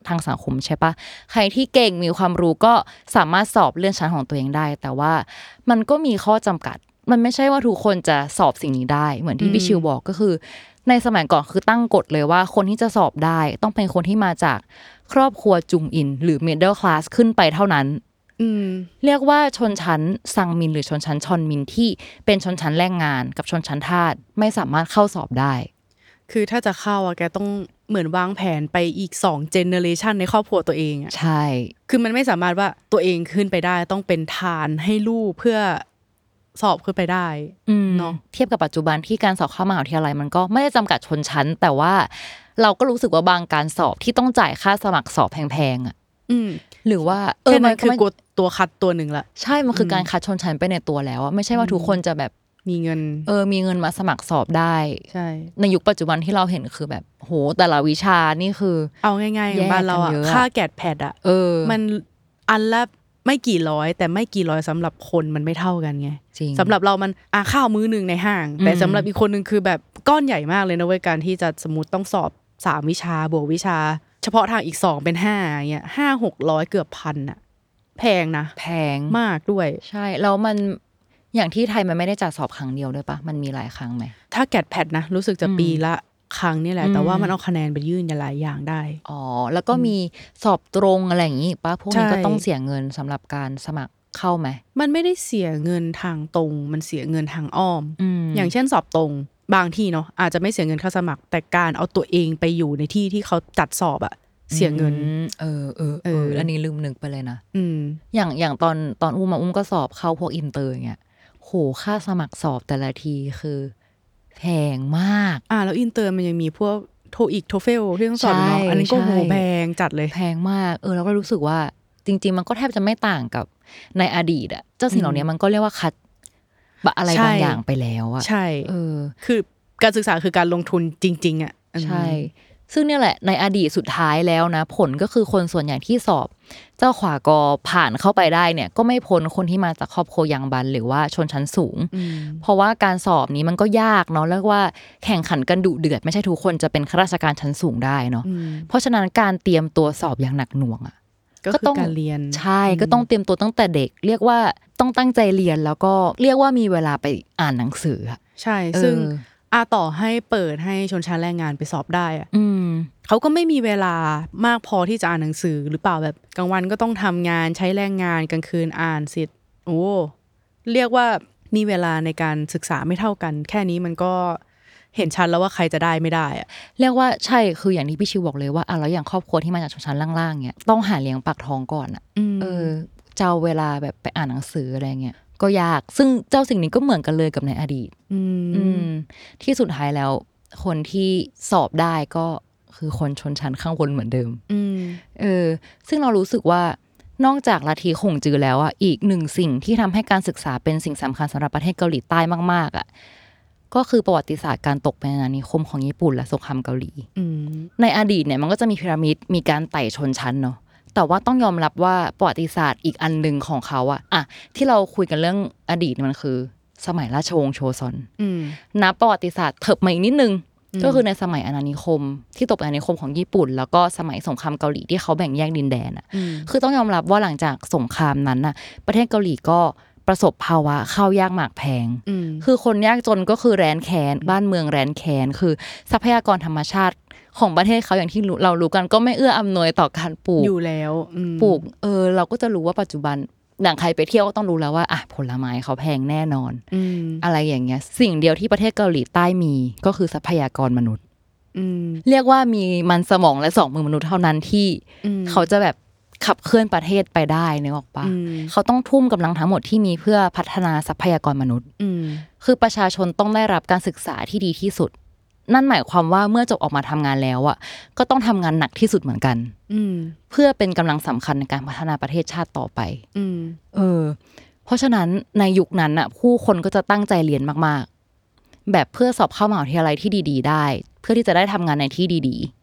S2: ทางสังคมใช่ปะใครที่เก่งมีความรู้ก็สามารถสอบเลื่อนชั้นของตัวเองได้ แต่ว่ามันก็มีข้อจำกัด มันไม่ใช่ว่าทุกคนจะสอบสิ่งนี้ได้ เหมือนที่พี่ชิวบอกก็คือ ในสมัยก่อนคือตั้งกฎเลยว่า คนที่จะสอบได้ ต้องเป็นคนที่มาจาก ครอบครัวจุงอิน หรือ middle class ขึ้นไปเท่านั้น
S3: อืม
S2: เรียกว่าชนชั้นซังมินหรือชนชั้นชอนมินที่เป็นชนชั้นแรงงานกับชนชั้นทาสไม่สามารถเข้าสอบได้
S3: คือถ้าจะเข้าอะแกต้องเหมือนวางแผนไปอีกสอง generation ในครอบครัวตัวเองอะ
S2: ใช่
S3: คือมันไม่สามารถว่าตัวเองขึ้นไปได้ต้องเป็นฐานให้ลูกเพื่อสอบขึ้นไปได้
S2: อืม
S3: เนอะ
S2: เทียบกับปัจจุบันที่การสอบเข้ามหาวิทยาลัยมันก็ไม่ได้จำกัดชนชั้น แต่ว่า เราก็รู้สึกว่าบางการสอบที่ต้องจ่ายค่าสมัครสอบแพงๆอะ
S3: อืม
S2: หรือว่า
S3: แค่นั้น
S2: ก็
S3: คือ
S2: ไม่
S3: กตัวคัดตัวหนึ่งละ
S2: ใช่มันคือการคัดชนชั้นไปในตัวแล้วอะไม่ใช่ว่าทุกคนจะแบบ
S3: มีเงิน
S2: เออ มีเงินมาสมัครสอบได้
S3: ใช่
S2: ในยุคปัจจุบันที่เราเห็นคือแบบ โห แต่ละวิชานี่คือ
S3: เอาง่ายๆอ
S2: แย
S3: ย่าง
S2: ก
S3: บ้านเรา
S2: กัน
S3: อะ
S2: เยอะอะ
S3: ค่าแกดแพดอะ
S2: เออ
S3: มันอันละไม่กี่ร้อย แต่ไม่กี่ร้อยสำหรับคนมันไม่เท่ากันไง
S2: จริง
S3: สำหรับเรามันอะข้าวมื้อหนึ่งในห้าง แต่
S2: อืม
S3: สำหรับอีกคนหนึ่งคือแบบก้อนใหญ่มากเลยนะเว้ยการที่จะสมมติต้องสอบ สามวิชาบวกวิชา เฉพาะทางอีกสองเป็นห้าอย่างเงี้ยห้าหกร้อยเกือบพันอะแพงนะ
S2: แพง
S3: มากด้วย
S2: ใช่ แล้วมันอย่างที่ไทยมันไม่ได้จัดสอบครั้งเดียวด้วยปะมันมีหลายครั้งไหม
S3: ถ้าแกดแพดนะ รู้สึกจะ
S2: อืม
S3: ปีละครั้งนี่แหละ
S2: อืม
S3: แต่ว่ามันเอาคะแนนไปยื่นหลายอย่างได้
S2: อ๋อ แล้วก็มีสอบตรงอะไรอย่างงี้ปะพวกนี้
S3: ใช่
S2: ก็ต้องเสียเงินสำหรับการสมัครเข้าไหม
S3: มันไม่ได้เสียเงินทางตรง มันเสียเงินทางอ้อม
S2: อืม
S3: อย่างเช่นสอบตรง บางที่เนาะอาจจะไม่เสียเงินค่าสมัคร แต่การเอาตัวเองไปอยู่ในที่ที่เขาจัดสอบอะเสียเงิน
S2: อืมเออเออเอ
S3: เอ
S2: อ
S3: อ
S2: อันนี้ลืมนึกไปเลยนะ
S3: อืม
S2: อย่างอย่างตอนตอนอุ้มมาอุ้มก็สอบเข้าพวกอินเตอร์อย่างเงี้ยโหค่าสมัครสอบแต่ละทีคือแพงมาก
S3: อ่า แล้วอินเตอร์มันยังมีพวกโทอีก TOEFL ที่ต้องสอบอยู่เนาะ
S2: ใช่
S3: อันนี้ก็
S2: ใช่
S3: โหแพงจัดเลย
S2: แพงมาก เออเราก็รู้สึกว่าจริง ๆ มันก็แทบจะไม่ต่างกับในอดีตอะเจ้าสิ่งเหล่านี้มันก็เรียกว่าคัดบะ อะไร
S3: ใช่
S2: บางอย่างไปแล้วอะ
S3: ใช่
S2: เออ
S3: คือการศึกษาคือการลงทุนจริง ๆอะอืม
S2: ใช่ ซึ่งเนี่ยแหละในอดีตสุดท้ายแล้วนะ ผลก็คือคนส่วนใหญ่ที่สอบ เจ้าขวากอผ่านเข้าไปได้เนี่ย ก็ไม่พ้นคนที่มาจากครอบครัวยังบันหรือว่าชนชั้นสูง
S3: อืม
S2: เพราะว่าการสอบนี้มันก็ยากเนาะเรียกว่าแข่งขันกันดุเดือดไม่ใช่ทุกคนจะเป็นข้าราชการชั้นสูงได้เนาะ
S3: อืม
S2: เพราะฉะนั้นการเตรียมตัวสอบอย่างหนักหน่วงอะ
S3: ก็
S2: ก็
S3: คือ
S2: ต้อง
S3: การเรียน
S2: ใช่ก็ต้องเตรียมตัวตั้งแต่เด็ก เรียกว่าต้องตั้งใจเรียนแล้วก็เรียกว่ามีเวลาไปอ่านหนังสืออะ
S3: ใช่ซึ่ง
S2: เออ
S3: อาต่อให้เปิดให้ชนชั้นแรงงานไปสอบได้อะ
S2: อืม
S3: เขาก็ไม่มีเวลามากพอที่จะอ่านหนังสือหรือเปล่าแบบกลางวันก็ต้องทำงานใช้แรงงานกลางคืนอ่านเสร็จโอ้เรียกว่ามีเวลาในการศึกษาไม่เท่ากัน แค่นี้มันก็ เห็นชัดแล้วว่าใครจะได้ไม่ได้อะ
S2: เรียกว่าใช่คืออย่างที่พี่ชิวบอกเลยว่าอะแล้วอย่างครอบครัวที่มาจากชนชั้นล่างๆเนี่ยต้องหาเลี้ยงปากท้องก่อนอะ
S3: ม
S2: เออจะเอาเวลาแบบไปอ่านหนังสืออะไรเงี้ยก็ยาก ซึ่งเจ้าสิ่งนี้ก็เหมือนกันเลยกับในอดีต
S3: อืม
S2: อืมที่สุดท้ายแล้ว คนที่สอบได้ก็คือคนชนชั้นข้างบนเหมือนเดิม
S3: อืม
S2: เออ ซึ่งเรารู้สึกว่านอกจากลัทธิขงจือแล้วอะอีกหนึ่งสิ่งที่ทำให้การศึกษาเป็นสิ่งสำคัญสำหรับประเทศเกาหลีใต้มากๆ อะ ก็คือประวัติศาสตร์การตกเป็นอาณานิคมของญี่ปุ่นและสงครามเกาหลี
S3: อืม
S2: ในอดีตเนี่ยมันก็จะมีพีระมิดมีการไต่ชนชั้นเนาะแต่ว่าต้องยอมรับว่าประวัติศาสตร์อีกอันหนึ่งของเขาอะอะที่เราคุยกันเรื่องอดีตมันคือ สมัยราชวงศ์โชซอน
S3: อืม
S2: นับประวัติศาสตร์เถิบมาอีกนิดนึงก็คือในสมัยอาณานิคม ที่ตกเป็นอาณานิคมของญี่ปุ่น แล้วก็สมัยสงครามเกาหลีที่เขาแบ่งแยกดินแดนอะ
S3: อืม
S2: คือต้องยอมรับว่าหลังจากสงครามนั้นน่ะ ประเทศเกาหลีก็ ประสบภาวะข้าวยากหมากแพง
S3: อืม
S2: คือคนยากจนก็คือแรนแคนบ้านเมืองแรนแคนคือทรัพยากรธรรมชาติของประเทศเขาอย่างที่รู้เรารู้กันก็ไม่เอื้ออำนวยต่อการปลูก
S3: อยู่แล้วอืม
S2: ปลูกเออ เราก็จะรู้ว่าปัจจุบันอย่างใครไปเที่ยวก็ต้องรู้แล้วว่าอะผลไม้เขาแพงแน่นอน
S3: อืม
S2: อะไรอย่างเงี้ย สิ่งเดียวที่ประเทศเกาหลีใต้มีก็คือทรัพยากรมนุษย์
S3: อืม
S2: เรียกว่ามีมันสมองและสองมือมนุษย์เท่านั้นที่
S3: อืม
S2: เขาจะแบบ ขับเคลื่อนประเทศไปได้นึกออกปะ
S3: อืม
S2: เขาต้องทุ่มกำลังทั้งหมดที่มีเพื่อพัฒนาทรัพยากรมนุษย์
S3: อืม
S2: คือประชาชนต้องได้รับการศึกษาที่ดีที่สุด นั่นหมายความว่าเมื่อจบออกมาทำงานแล้วอะก็ต้องทำงานหนักที่สุดเหมือนกัน
S3: อืม
S2: เพื่อเป็นกำลังสำคัญในการพัฒนาประเทศชาติต่อไป
S3: อืม
S2: เออ เพราะฉะนั้นในยุคนั้นอะ ผู้คนก็จะตั้งใจเรียนมากๆ แบบเพื่อสอบเข้ามหาวิทยาลัยที่ดี ๆ ได้ เพื่อที่จะได้ทำงานในที่ดี ๆ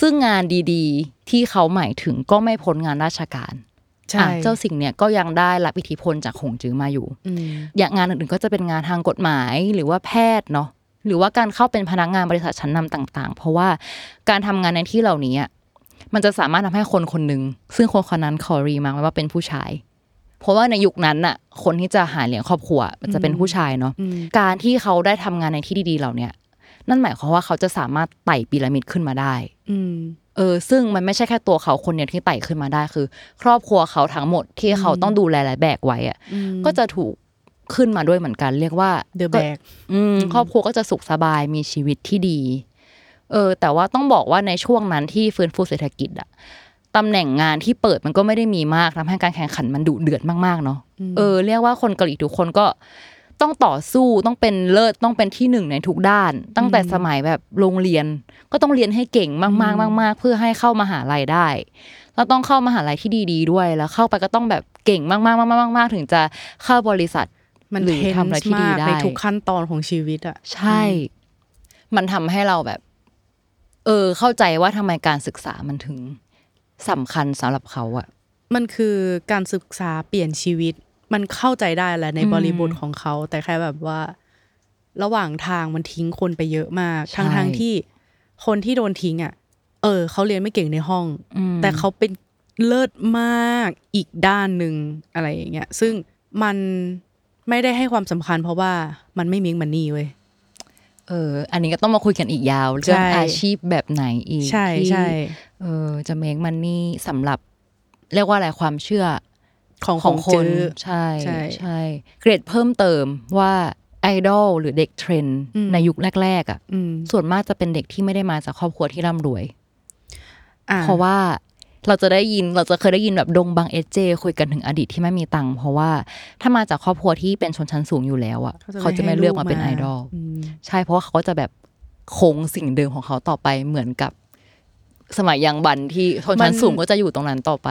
S2: ซึ่งงานดีๆ ที่เขาหมายถึงก็ไม่พ้นงานราชการ
S3: ใช่
S2: อะเจ้าสิ่งเนี่ยก็ยังได้รับอิทธิพลจากหงจื้อมาอยู่
S3: อืม
S2: อย่างงานอื่นๆก็จะเป็นงานทางกฎหมายหรือว่าแพทย์เนาะหรือว่าการเข้าเป็นพนักงานบริษัทชั้นนำต่าง ๆ เพราะว่าการทำงานในที่เหล่านี้อะมันจะสามารถทำให้คนคนหนึ่งซึ่งคนคนนั้นขอรีมาร์คไว้ว่าเป็นผู้ชาย เพราะว่าในยุคนั้นน่ะ คนที่จะหาเลี้ยงครอบครัวมันจะเป็นผู้ชายเนาะ
S3: อืม
S2: การที่เขาได้ทำงานในที่ดีๆเหล่าเนี้ย นั่นหมายความว่าเขาจะสามารถไต่พีระมิดขึ้นมาได้
S3: อืม
S2: เออซึ่งมันไม่ใช่แค่ตัวเขาคนเดียวที่ไต่ขึ้นมาได้คือ ครอบครัวเขาทั้งหมดที่เขาต้องดูแลและแบกไว้อะ
S3: อืม
S2: ก็จะถูกขึ้นมาด้วยเหมือนกัน เรียกว่า
S3: The
S2: ก็
S3: Bag
S2: อืมครอบครัวก็จะสุขสบายมีชีวิตที่ดี เออ แต่ว่าต้องบอกว่าในช่วงนั้นที่ฟื้นฟูเศรษฐกิจอะตำแหน่งงานที่เปิดมันก็ไม่ได้มีมากทำให้การแข่งขันมันดุเดือดมากๆเนาะเออเรียกว่าคนเกาหลีทุกคนก็ ต้องต่อสู้ต้องเป็นเลิศต้องเป็นที่หนึ่งในทุกด้าน ตั้งแต่สมัยแบบโรงเรียน ก็ต้องเรียนให้เก่งมากๆมาก ๆ เพื่อให้เข้ามาหาลัยได้แล้วต้องเข้ามหาลัยที่ดี ๆ ด้วยแล้วเข้าไปก็ต้องแบบเก่งมากๆมากๆมากๆถึงจะเข้าบริษัท
S3: มัน
S2: หรือ
S3: เทน
S2: ทำอะไรที่ดี
S3: มาก
S2: ได้
S3: ในทุกขั้นตอนของชีวิตอะ
S2: ใช่ มันทำให้เราแบบ เออ เข้าใจว่าทำไมการศึกษามันถึงสำคัญสำหรับเขาอะ
S3: มันคือการศึกษาเปลี่ยนชีวิต มันเข้าใจได้แหละใน
S2: อืม
S3: บริบทของเขา แต่แค่แบบว่า ระหว่างทางมันทิ้งคนไปเยอะมาก
S2: ใช่
S3: ทั้งทางๆที่คนที่โดนทิ้งอะ เออเขาเรียนไม่เก่งในห้อง
S2: อืม
S3: แต่เขาเป็นเลิศมากอีกด้านหนึ่งอะไรอย่างเงี้ยซึ่งมันไม่ได้ให้ความสำคัญ เพราะว่ามันไม่มีมันนี่เว้ย
S2: เออ อันนี้ก็ต้องมาคุยกันอีกยาวเรื่อง
S3: ใช่
S2: อาชีพแบบไหนอีก
S3: ใช่
S2: ที่
S3: ใช่
S2: เออจะเมคมันนี่สำหรับ เรียกว่าอะไรความเชื่อ
S3: ของ
S2: ของ
S3: ข
S2: ค
S3: อง
S2: น
S3: จื้อ
S2: ใช่
S3: ใช่
S2: ใช่เกรดเพิ่มเติมว่าไอดอลหรือเด็กเทรนด์
S3: อืม
S2: ในยุคแรกๆอะ
S3: อืม
S2: ส่วนมากจะเป็นเด็กที่ไม่ได้มาจากครอบครัวที่ร่ำรวย
S3: อ่า
S2: เพราะว่าเราจะได้ยินเราจะเคยได้ยินแบบดงบังเอเจคุยกันถึงอดีตที่ไม่มีตังค์เพราะว่าถ้ามาจากครอบครัวที่เป็นชนชั้นสูงอยู่แล้วอะเขาจะไม่เลือกมาเป็นไอดอล
S3: ม
S2: ใช่เพราะว่าเขาก็จะแบบคงสิ่งเดิมของเขาต่อไปเหมือนกับ สมัยยังบันที่ชนชั้นสูงก็จะอยู่ตรงนั้นต่อไป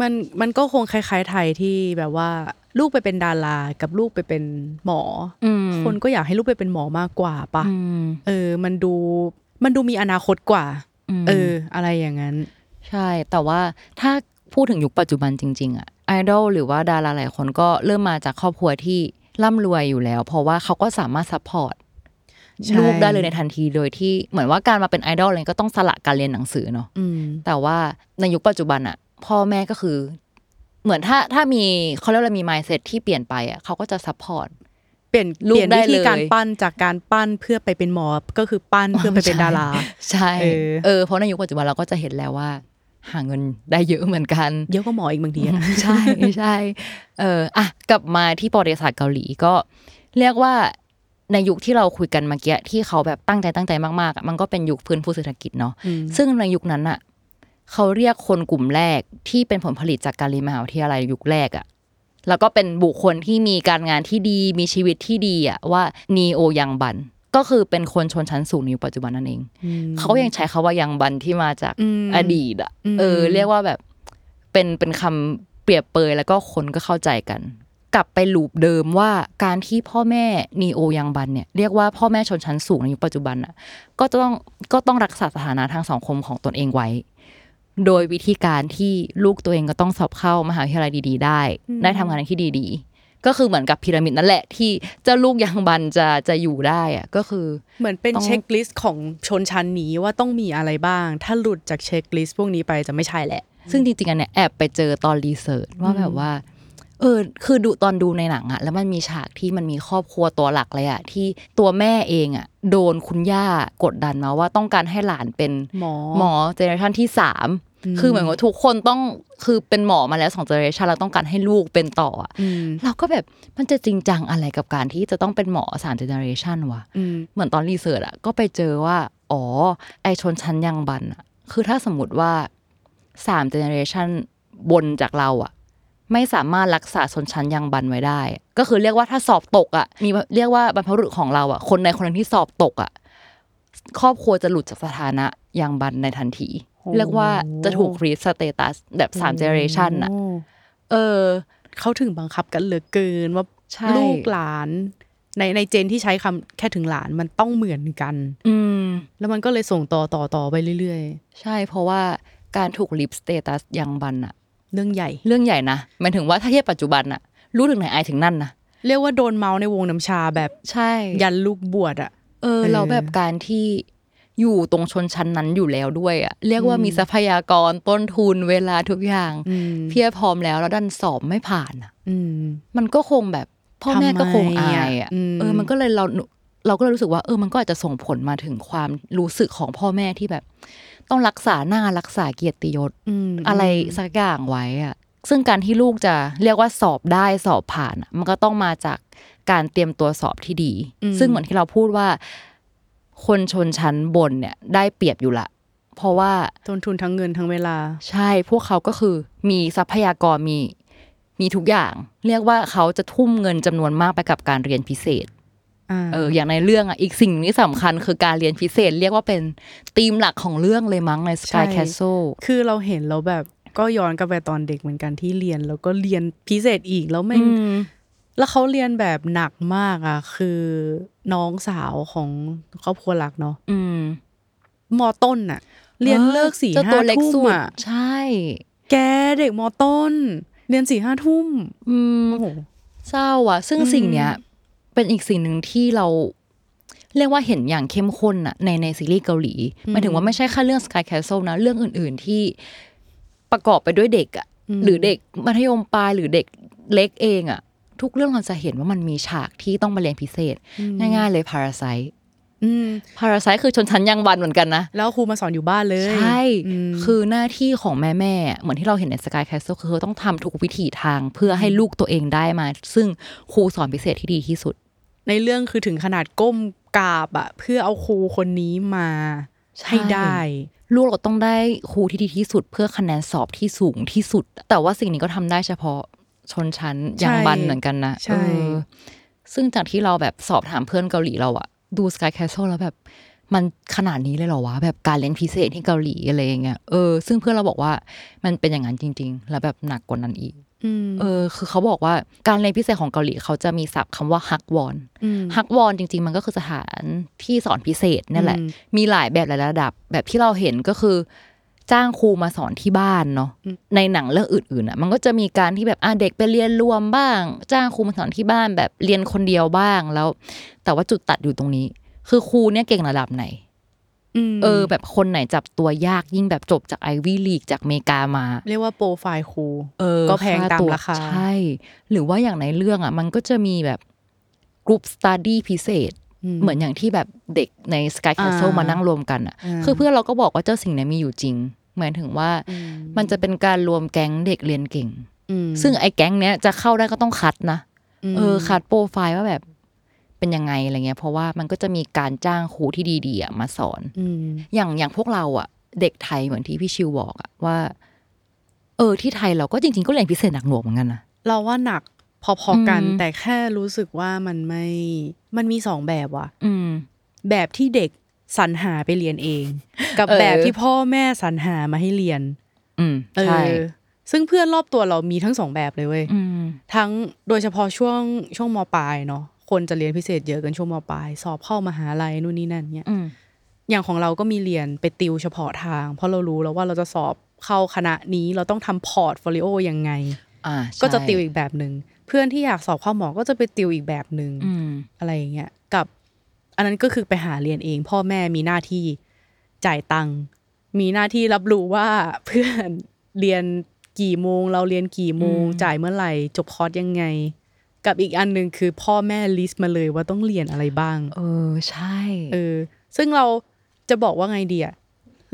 S3: มันมันก็คงคล้าย ๆ ไทยที่แบบว่า ลูกไปเป็นดารากับลูกไปเป็นหมออ
S2: อืม
S3: คนก็อยากให้ลูกไปเป็นหมอมากกว่าปะ
S2: อืม
S3: เออ มันดูมันดูมีอนาคตกว่า
S2: ม
S3: เออ อะไรอย่างนั้น
S2: ใช่ แต่ว่าถ้าพูดถึงยุคปัจจุบันจริง ๆอะไอดอลหรือว่าดาราหลายคนก็เริ่มมาจากครอบครัวที่ร่ำรวยอยู่แล้ว เพราะว่าเขาก็สามารถ support
S3: ใช่
S2: ลูกได้เลยในทันทีโดยที่เหมือนว่าการมาเป็นไอดอลอะไรก็ต้องสละการเรียนหนังสือเนาะ
S3: อืม
S2: แต่ว่าในยุคปัจจุบันอะพ่อแม่ก็คือ เหมือนถ้าถ้ามีเขาเรียกว่ามี mindset ที่เปลี่ยนไปอะเขาก็จะ support
S3: เปลี่ยน
S2: ลูก
S3: เปลี่ยน
S2: ได้
S3: วิธี
S2: เลย
S3: การปั้นจากการปั้นเพื่อไปเป็นหมอก็คือปั้นเพื่อไปเป็นดารา
S2: ใช่
S3: เออ
S2: เออเพราะในยุคปัจจุบันเราก็จะเห็นแล้วว่าหาเงินได้เยอะเหมือนกัน
S3: เยอะกว่าหมออีกบางทีอะ
S2: ใช่ใช่เอออะกลับมาที่ประวัติศาสตร์เกาหลีก็ เรียกว่า ในยุคที่เราคุยกันเมื่อกี้ที่เขาแบบตั้งใจตั้งใจมากๆอะมันก็เป็นยุคฟื้นฟูเศรษฐกิจเนาะ
S3: อืม
S2: ซึ่งในยุคนั้นอะเขาเรียกคนกลุ่มแรกที่เป็นผลผลิตจากการเรียนมหาวิทยาลัยยุคแรกอะแล้วก็เป็นบุคคลที่มีการงานที่ดีมีชีวิตที่ดีอะว่านีโอยังบันก็คือเป็นคนชนชั้นสูงในยุคปัจจุบันนั่นเอง เขายังใช้คาว่ายังบันที่มาจาก
S3: อืม
S2: อดีตอะ
S3: อืม
S2: เออ เรียกว่าแบบเป็นเป็นคำเปรียบเปยแล้วก็คนก็เข้าใจกัน กลับไปลูปเดิมว่าการที่พ่อแม่นีโอยังบันเนี่ยเรียกว่าพ่อแม่ชนชั้นสูงในยุคปัจจุบันอะก็ต้องก็ต้องรักษาสถานะทางสังคมของตนเองไว้ โดยวิธีการที่ลูกตัวเองก็ต้องสอบเข้ามหาวิทยาลัยดี ๆ ได้ ได้ทำงานในที่ดีก็คือเหมือนกับพีระมิดนั่นแหละที่เจ้าลูกยังบันจะจะอยู่ได้อะก็คือ
S3: เหมือนเป็น
S2: ต้อง
S3: checklist ของชนชั้นนี้ว่าต้องมีอะไรบ้าง ถ้าหลุดจาก checklist พวกนี้ไปจะไม่ใช่แหละ
S2: ซึ่งจริงๆอันเนี้ยแอบไปเจอตอน research ว่าแบบว่า เออ คือดูตอนดูในหนังอะแล้วมันมีฉากที่มันมีครอบครัวตัวหลักเลยอะที่ตัวแม่เองอะโดนคุณย่ากดดันมาว่าต้องการให้หลานเป็น
S3: หมอ
S2: หมอ generation ที่สามคือเหมือนว่าทุกคนต้องคือเป็นหมอมาแล้วสอง generation เราต้องการให้ลูกเป็นต่ออะ
S3: อืม
S2: เราก็แบบมันจะจริงจังอะไรกับการที่จะต้องเป็นหมอสาม generation วะ
S3: อืม
S2: เหมือนตอน research อะก็ไปเจอว่า อ๋อ ไอชนชั้นยังบันอะคือถ้าสมมติว่าสาม generation บนจากเราอะ ไม่สามารถรักษาชนชั้นยังบันไว้ได้ ก็คือเรียกว่าถ้าสอบตกอะมีเรียกว่าบรรพบุรุษของเราอะคนในคนนั้นที่สอบตกอะครอบครัวจะหลุดจากสถานะยังบันในทันที เรียกว่าจะถูกริบ status แบบสาม generation อะ
S3: โเอ
S2: อ
S3: เขาถึงบังคับกันเหลือเกินว่า
S2: ใช่
S3: ลูกหลานในใน gen ที่ใช้คำแค่ถึงหลานมันต้องเหมือนกัน
S2: อืม
S3: แล้วมันก็เลยส่งต่อต่อต่อไปเรื่อย
S2: ใช่เพราะว่าการถูกริบ status ยังบันอะ
S3: ๆ เรื่องใหญ่
S2: เรื่องใหญ่นะหมายถึงว่าถ้าเทียบปัจจุบันอะรู้ถึงไหนอายถึงนั่นนะ
S3: เรียกว่าโดนเมาส์ในวงน้ำชาแบบ
S2: ใช่
S3: ยันลูกบวชอะ
S2: เออ
S3: เออ
S2: เราแบบการที่อยู่ตรงชนชั้นนั้นอยู่แล้วด้วยอะเรียกว่ามีทรัพยากรต้นทุนเวลาทุกอย่าง
S3: อืม
S2: เพียบพร้อมแล้วแล้วดันสอบไม่ผ่านอะ
S3: อืม
S2: มันก็คงแบบพ่อแม่ก็คงอายอะ
S3: ทำไมอะอืม
S2: เออ มันก็เลยเราเราก็เลยรู้สึกว่า เออมันก็อาจจะส่งผลมาถึงความรู้สึกของพ่อแม่ที่แบบ ต้องรักษาหน้ารักษาเกียรติยศ
S3: อืม
S2: อะไรสักอย่างไว้อะซึ่งการที่ลูกจะเรียกว่าสอบได้สอบผ่านอะมันก็ต้องมาจากการเตรียมตัวสอบที่ดี ซึ่งเหมือนที่เราพูดว่า คนชนชั้นบนเนี่ย ได้เปรียบอยู่ละ เพราะว่า
S3: ต้นทุนทั้งเงินทั้งเวลา
S2: ใช่ พวกเขาก็คือมีทรัพยากรมีมีทุกอย่าง เรียกว่าเขาจะทุ่มเงินจำนวนมากไปกับการเรียนพิเศษ
S3: อ่า
S2: เอออย่างในเรื่องอะอีกสิ่งหนึ่งที่สำคัญคือการเรียนพิเศษเรียกว่าเป็นธีมหลักของเรื่องเลยมั้งใน Sky Castle
S3: คือเราเห็นแล้วแบบก็ย้อนกลับไปตอนเด็กเหมือนกันที่เรียนแล้วก็เรียนพิเศษอีกแล้วแม่ง
S2: อืม
S3: แล้วเขาเรียนแบบหนักมากอะ คือน้องสาวของครอบครัวหลักเนาะ
S2: อืม
S3: มอต้นอะ เรียนเลิกสี่
S2: เจ้า
S3: ห้า
S2: ตัวเล็ก
S3: ทุ่
S2: สุ
S3: ม
S2: ด
S3: อะ
S2: ใช่
S3: แกเด็กมอต้น เรียนสี่ห้าทุ่ม
S2: อืม
S3: โอ้โห
S2: เศร้าอะ ซึ่ง
S3: อืม
S2: สิ่งเนี้ย เป็นอีกสิ่งหนึ่งที่เราเรียกว่าเห็นอย่างเข้มข้นอะในในซีรีส์เกาหลีหมายถึงว่าไม่ใช่แค่เรื่อง Sky Castle นะ เรื่องอื่น ๆที่ประกอบไปด้วยเด็กอะหรือเด็กมัธยมปลายหรือเด็กเล็กเองอะทุกเรื่องเราจะเห็นว่ามันมีฉากที่ต้องมาเรียนพิเศษ ง่ายๆเลย Parasite
S3: อืม
S2: Parasite คือชนชั้นยังบันเหมือนกันนะ
S3: แล้วครูมาสอนอยู่บ้านเลย
S2: ใช่
S3: อืม
S2: คือหน้าที่ของแม่แม่ๆเหมือนที่เราเห็นใน Sky Castle คือเขาต้องทำทุกวิถีทางเพื่อให้ลูกตัวเองได้มา ซึ่งครูสอนพิเศษที่ดีที่สุด
S3: ในเรื่องคือถึงขนาดก้มกราบอะเพื่อเอาครูคนนี้มา
S2: ใช่
S3: ให้ได้
S2: ลูกเราต้องได้ครูที่ดีที่สุด เพื่อคะแนนสอบที่สูงที่สุด แต่ว่าสิ่งนี้ก็ทำได้เฉพาะชนชั้นยังบันเหมือนกันนะ
S3: ใช่
S2: เออซึ่งจากที่เราแบบสอบถามเพื่อนเกาหลีเราอะดู Sky Castle แล้วแบบมันขนาดนี้เลยเหรอวะแบบการเรียนพิเศษที่เกาหลีอะไรอย่างเงี้ยเออซึ่งเพื่อนเราบอกว่ามันเป็นอย่างนั้นจริง ๆ แล้วแบบหนักกว่านั้นอีก
S3: อืม
S2: เออ คือเขาบอกว่าการเรียนพิเศษของเกาหลีเขาจะมีศัพท์คำว่าฮักวอน
S3: อืม
S2: ฮักวอนจริง ๆ มันก็คือสถานที่สอนพิเศษนั่นแหละ
S3: อืม
S2: มีหลายแบบหลายระดับ แบบที่เราเห็นก็คือ จ้างครูมาสอนที่บ้านเนาะในหนังเรื่องอื่นๆอะ มันก็จะมีการที่แบบอะเด็กไปเรียนรวมบ้าง จ้างครูมาสอนที่บ้านแบบเรียนคนเดียวบ้างแล้ว แต่ว่าจุดตัดอยู่ตรงนี้ คือครูเนี่ยเก่งระดับไหน
S3: ม
S2: เออ แบบคนไหนจับตัวยากยิ่งแบบจบจาก Ivy League จากอเมริกามา
S3: เรียกว่าโปรไฟล์ครู
S2: เออ
S3: ก็แพงตาม
S2: ตัว
S3: ราคา
S2: ใช่ หรือว่าอย่างในเรื่องอะ มันก็จะมีแบบกลุ่มสต u d ดี้พิเศษเหมือนอย่างที่แบบเด็กใน Sky Castle
S3: อ่า
S2: มานั่งรวมกันอะ
S3: อ่า
S2: คือเพื่อนเราก็บอกว่าเจ้าสิ่งเนี้ยมีอยู่จริง หมายถึงว่ามันจะเป็นการรวมแก๊งเด็กเรียนเก่ง
S3: อืม
S2: ซึ่งไอ้แก๊งเนี้ยจะเข้าได้ก็ต้องคัดนะ
S3: ม
S2: เออคัดโปรไฟล์ว่าแบบ เป็นยังไงอะไรเงี้ยเพราะว่ามันก็จะมีการจ้างครูที่ดีๆอะมาสอน
S3: อืม
S2: อย่างอย่างพวกเราอะ เด็กไทยเหมือนที่พี่ชิวบอกอะว่า เออที่ไทยเราก็จริงๆก็เรียนพิเศษหนักหน่วงเหมือนกันนะ
S3: เราว่าหนักพอๆกัน
S2: อืม
S3: แต่แค่รู้สึกว่ามันไม่มันมีสองแบบว่ะ
S2: อืม
S3: แบบที่เด็กสรรหาไปเรียนเอง กับ
S2: เออ
S3: แบบที่พ่อแม่สรรหามาให้เรียน
S2: อืม
S3: เอ
S2: ใช่
S3: อซึ่งเพื่อนรอบตัวเรามีทั้งสองแบบเลยเว้ย
S2: อืม
S3: ทั้งโดยเฉพาะช่วงช่วงมปลายเนาะ คนจะเรียนพิเศษเยอะกันช่วงมปลายสอบเข้ามหาลัยนู่นนี่นั่นเนี่ย
S2: อืม
S3: อย่างของเราก็มีเรียนไปติวเฉพาะทาง เพราะเรารู้แล้วว่าเราจะสอบเข้าคณะนี้เราต้องทำ portfolio ยังไง
S2: อ่า
S3: ก็จะ
S2: ใช่
S3: ติวอีกแบบหนึ่งเพื่อนที่อยากสอบเข้าหมอก็จะไปติวอีกแบบหนึ่ง
S2: อืม
S3: อะไรอย่างเงี้ยกับ อันนั้นก็คือไปหาเรียนเอง พ่อแม่มีหน้าที่จ่ายตังค์มีหน้าที่รับรู้ว่าเพื่อนเรียนกี่โมง เราเรียนกี่โมง
S2: อืม
S3: จ่ายเมื่อไหร่ จบคอร์สยังไง กับอีกอันหนึ่งคือพ่อแม่ลิสต์มาเลยว่าต้องเรียนอะไรบ้าง
S2: เออใช่
S3: เออ ซึ่งเราจะบอกว่าไงดีอะ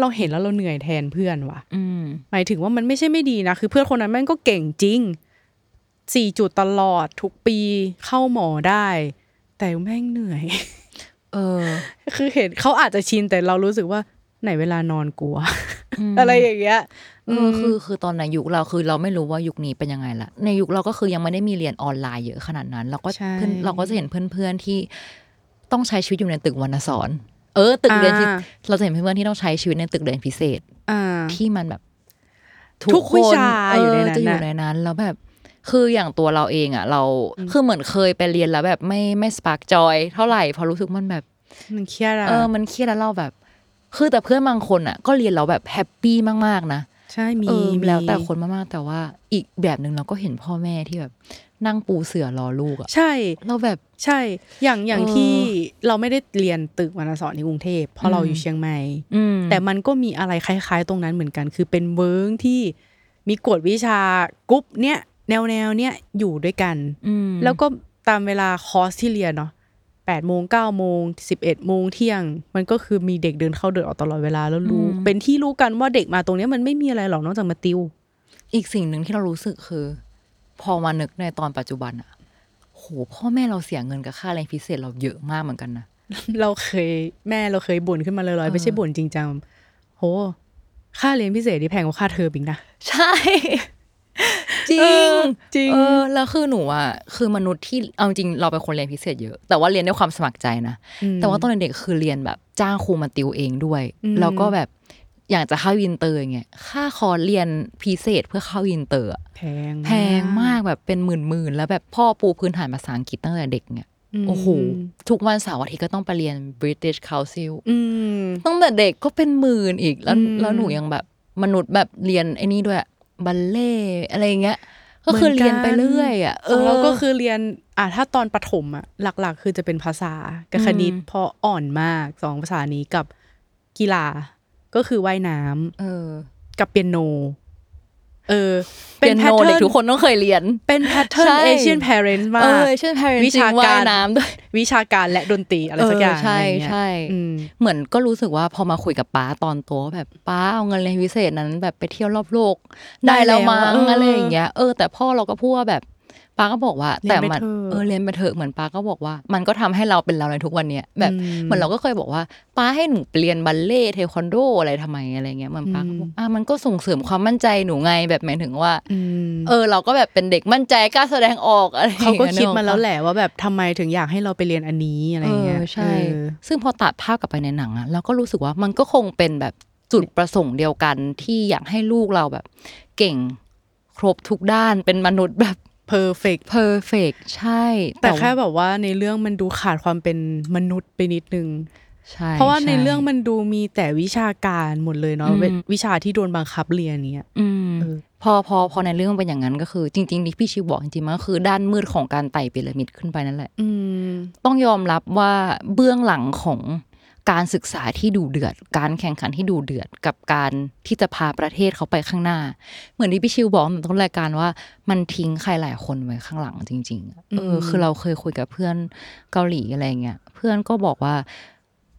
S3: เราเห็นแล้วเราเหนื่อยแทนเพื่อนว่ะ
S2: อืม
S3: หมายถึงว่ามันไม่ใช่ไม่ดีนะ คือเพื่อนคนนั้นแม่งก็เก่งจริงสี่จุดตลอดทุกปีเข้าหมอได้ แต่แม่งเหนื่อย
S2: เออ
S3: คือเห็นเขาอาจจะชินแต่เรารู้สึกว่า ไหนเวลานอนกลัว อะไรอย่างเงี้ย
S2: เออคือคือตอนในยุคเราคือเราไม่รู้ว่ายุคนี้เป็นยังไงละในยุคเราก็คือยังไม่ได้มีเรียนออนไลน์เยอะขนาดนั้น เราก็
S3: ใช่
S2: เพื่อนเราก็จะเห็นเพื่อนๆที่ต้องใช้ชีวิตอยู่ในตึกวรรณสอนเออ ตึกเรียนที่
S3: อ่า
S2: เราจะเห็นเพื่อนๆที่ต้องใช้ชีวิตในตึกเรียนพิเศษ
S3: อ่า
S2: ที่มันแบบ
S3: ทุกวิชา
S2: เอ
S3: ยู่ในนั้น
S2: จะอยู่
S3: น่ะ
S2: ในนั้นแล้วแบบคืออย่างตัวเราเองอะ เราคือเหมือนเคยไปเรียนแล้วแบบไม่ไม่ spark joy เท่าไหร่เออรู้สึกมันแบบ
S3: มันเครียดอะ
S2: เออมันเครียดแล้วเราแบบ คือแต่เพื่อนบางคนอะ ก็เรียนแล้วแบบ happy มากๆนะ
S3: ใช่มี
S2: เออ
S3: มี
S2: แล้วแต่คนมากๆแต่ว่าอีกแบบหนึ่งเราก็เห็นพ่อแม่ที่แบบนั่งปูเสื่อรอลูกอะ
S3: ใช่
S2: เราแบบ
S3: ใช่ อย่างอย่าง
S2: เออ
S3: ที่เราไม่ได้เรียนตึกวรรณสอนที่กรุงเทพเพราะเราอยู่เชียงใหม่
S2: อืม
S3: แต่มันก็มีอะไรคล้าย ๆ ตรงนั้นเหมือนกัน คือเป็นเวิ้งที่มีกฎวิชากรุ๊ปเนี้ยแนวแนวๆเนี้ยอยู่ด้วยกัน
S2: อืม
S3: แล้วก็ตามเวลาคอร์สที่เรียนเนาะ แปดโมงเก้าโมงสิบเอ็ดโมงเที่ยง มันก็คือมีเด็กเดินเข้าเดินออกตลอดเวลาแล้วรู้ เป็นที่รู้กันว่าเด็กมาตรงเนี้ยมันไม่มีอะไรหรอกนอกจากมาติว
S2: อีกสิ่งหนึ่งที่เรารู้สึกคือ พอมานึกในตอนปัจจุบันอะโหพ่อแม่เราเสียเงินกับค่าเรียนพิเศษเราเยอะมากเหมือนกันนะ
S3: เราเคยแม่เราเคยบ่นขึ้นมาเลยๆไม่ใช่บ่นจริงจังโห ค่าเรียนพิเศษที่แพงกว่าค่าเทอมอีกนะ
S2: ใช่ จริ
S3: เองอจริง
S2: เออแล้วคือหนูอะคือมนุษย์ที่เอาจริงเราเป็นคนเรียนพิเศษเยอะ แต่ว่าเรียนด้วยความสมัครใจนะ
S3: ม
S2: แต่ว่าตอนเด็กๆคือเรียนแบบจ้างครูมาติวเองด้วย
S3: อืม
S2: แล้วก็แบบอยากจะเข้าอินเตอร์อย่างเงี้ยค่าคอร์สเรียนพิเศษเพื่อเข้าอินเตอร์อะ
S3: แพง
S2: แพงมากแบบเป็นหมื่นๆแล้วแบบพ่อปูพื้นฐานภาษาอังกฤษตั้งแต่เด็กเนี่ย
S3: ม
S2: โอ้โหทุกวันเสาร์อาทิตย์ก็ต้องไปเรียน British Council
S3: อืม
S2: ตั้งแต่เด็กก็เป็นหมื่นอีกแล้ว
S3: อืม
S2: แล้วหนูยังแบบมนุษย์แบบเรียนไอ้นี่ด้วย บัลเล่ต์อะไรอย่างเงี้ยก็คือเรียนไปเรื่อยอะ
S3: ของเราก็คือเรียนอะถ้าตอนประถมอะหลัก ๆ คือจะเป็นภาษากับคณิต
S2: อืม
S3: เพราะอ่อนมากสองภาษานี้กับกีฬาก็คือว่ายน้ำ
S2: เออ
S3: กับเปียโน เออ
S2: เปียโนเด็กทุกคนต้องเคยเรียน
S3: เป็นแพทเทิร์น
S2: ใช่
S3: เอเชียนพาเรนต์มา
S2: เอกอเช่น parent
S3: วิชา
S2: จริงว่
S3: การ
S2: ยน้ำด้วย
S3: วิชาการและดนตรีอะไรสักอย่าง
S2: เออใช่
S3: อะไรเงี้ย
S2: ใช่
S3: อืม
S2: เหมือนก็รู้สึกว่าพอมาคุยกับป้าตอนโตว่าแบบป้าเอาเงินเรียนพิเศษนั้นแบบไปเที่ยวรอบโลก ได้แล้วมั้ง
S3: ได้แล้ว
S2: อะไรอย่างเงี้ยเออแต่พ่อเราก็พูดว่าแบบ ป้าก็บอกว่า
S3: เรียน
S2: แต่
S3: ไป
S2: มัน
S3: เถอะ
S2: เออเรียนไปเถอะเหมือนป้าก็บอกว่า มันก็ทำให้เราเป็นเราในทุกวันเนี้ยแบบ
S3: อืม
S2: เหมือนเราก็เคยบอกว่า ป้าให้หนูไปเรียนบัลเล่ต์เทควันโดอะไรทำไมอะไรเงี้ยเหมันป้าก็บอกอะมันก็ส่งเสริมความมั่นใจหนูไงแบบหมายถึงว่า
S3: อืม
S2: เออ เราก็แบบเป็นเด็กมั่นใจกล้าแสดงออกอะไรอย่ง
S3: เขา
S2: งี้ย
S3: ก็คิด
S2: นึออ
S3: มา
S2: ปะ
S3: แล้วแหละว่าแบบทำไมถึงอยากให้เราไปเรียนอันนี้อะไรเงี้ย
S2: เออใช่
S3: เออ
S2: ซึ่งพอตัดภาพกลับไปในหนังอะเราก็รู้สึกว่ามันก็คงเป็นแบบจุดประสงค์เดียวกันที่อยากให้ลูกเราแบบ เก่งครบทุกด้านเป็นมนุษย์แบบ perfect per fect ใช่
S3: แต่
S2: ว่า
S3: แค่แบบว่าในเรื่องมันดูขาดความเป็นมนุษย์ไปนิดนึง
S2: ใช่
S3: เพราะว่าใน
S2: ช่
S3: เรื่องมันดูมีแต่วิชาการหมดเลยเนาะ
S2: อืม
S3: เววิชาที่โดนบังคับเรียนเนี้ย
S2: อืม
S3: เออ
S2: พอพอพอในเรื่องเป็นอย่างนั้นก็คือ จริงๆที่พี่ชิวบอกจริงๆมันก็คือด้านมืดของการไต่พีระมิดขึ้นไปนั่นแหละ
S3: อืม
S2: ต้องยอมรับว่าเบื้องหลังของ การศึกษาที่ดูเดือด การแข่งขันที่ดูเดือด กับการที่จะพาประเทศเขาไปข้างหน้า เหมือนที่พี่ชิวบอกในต้นรายการว่ามันทิ้งใครหลายคนไว้ข้างหลังจริงๆอะเออ
S3: อืม
S2: คือเราเคยคุยกับเพื่อนเกาหลีอะไรเงี้ย เพื่อนก็บอกว่า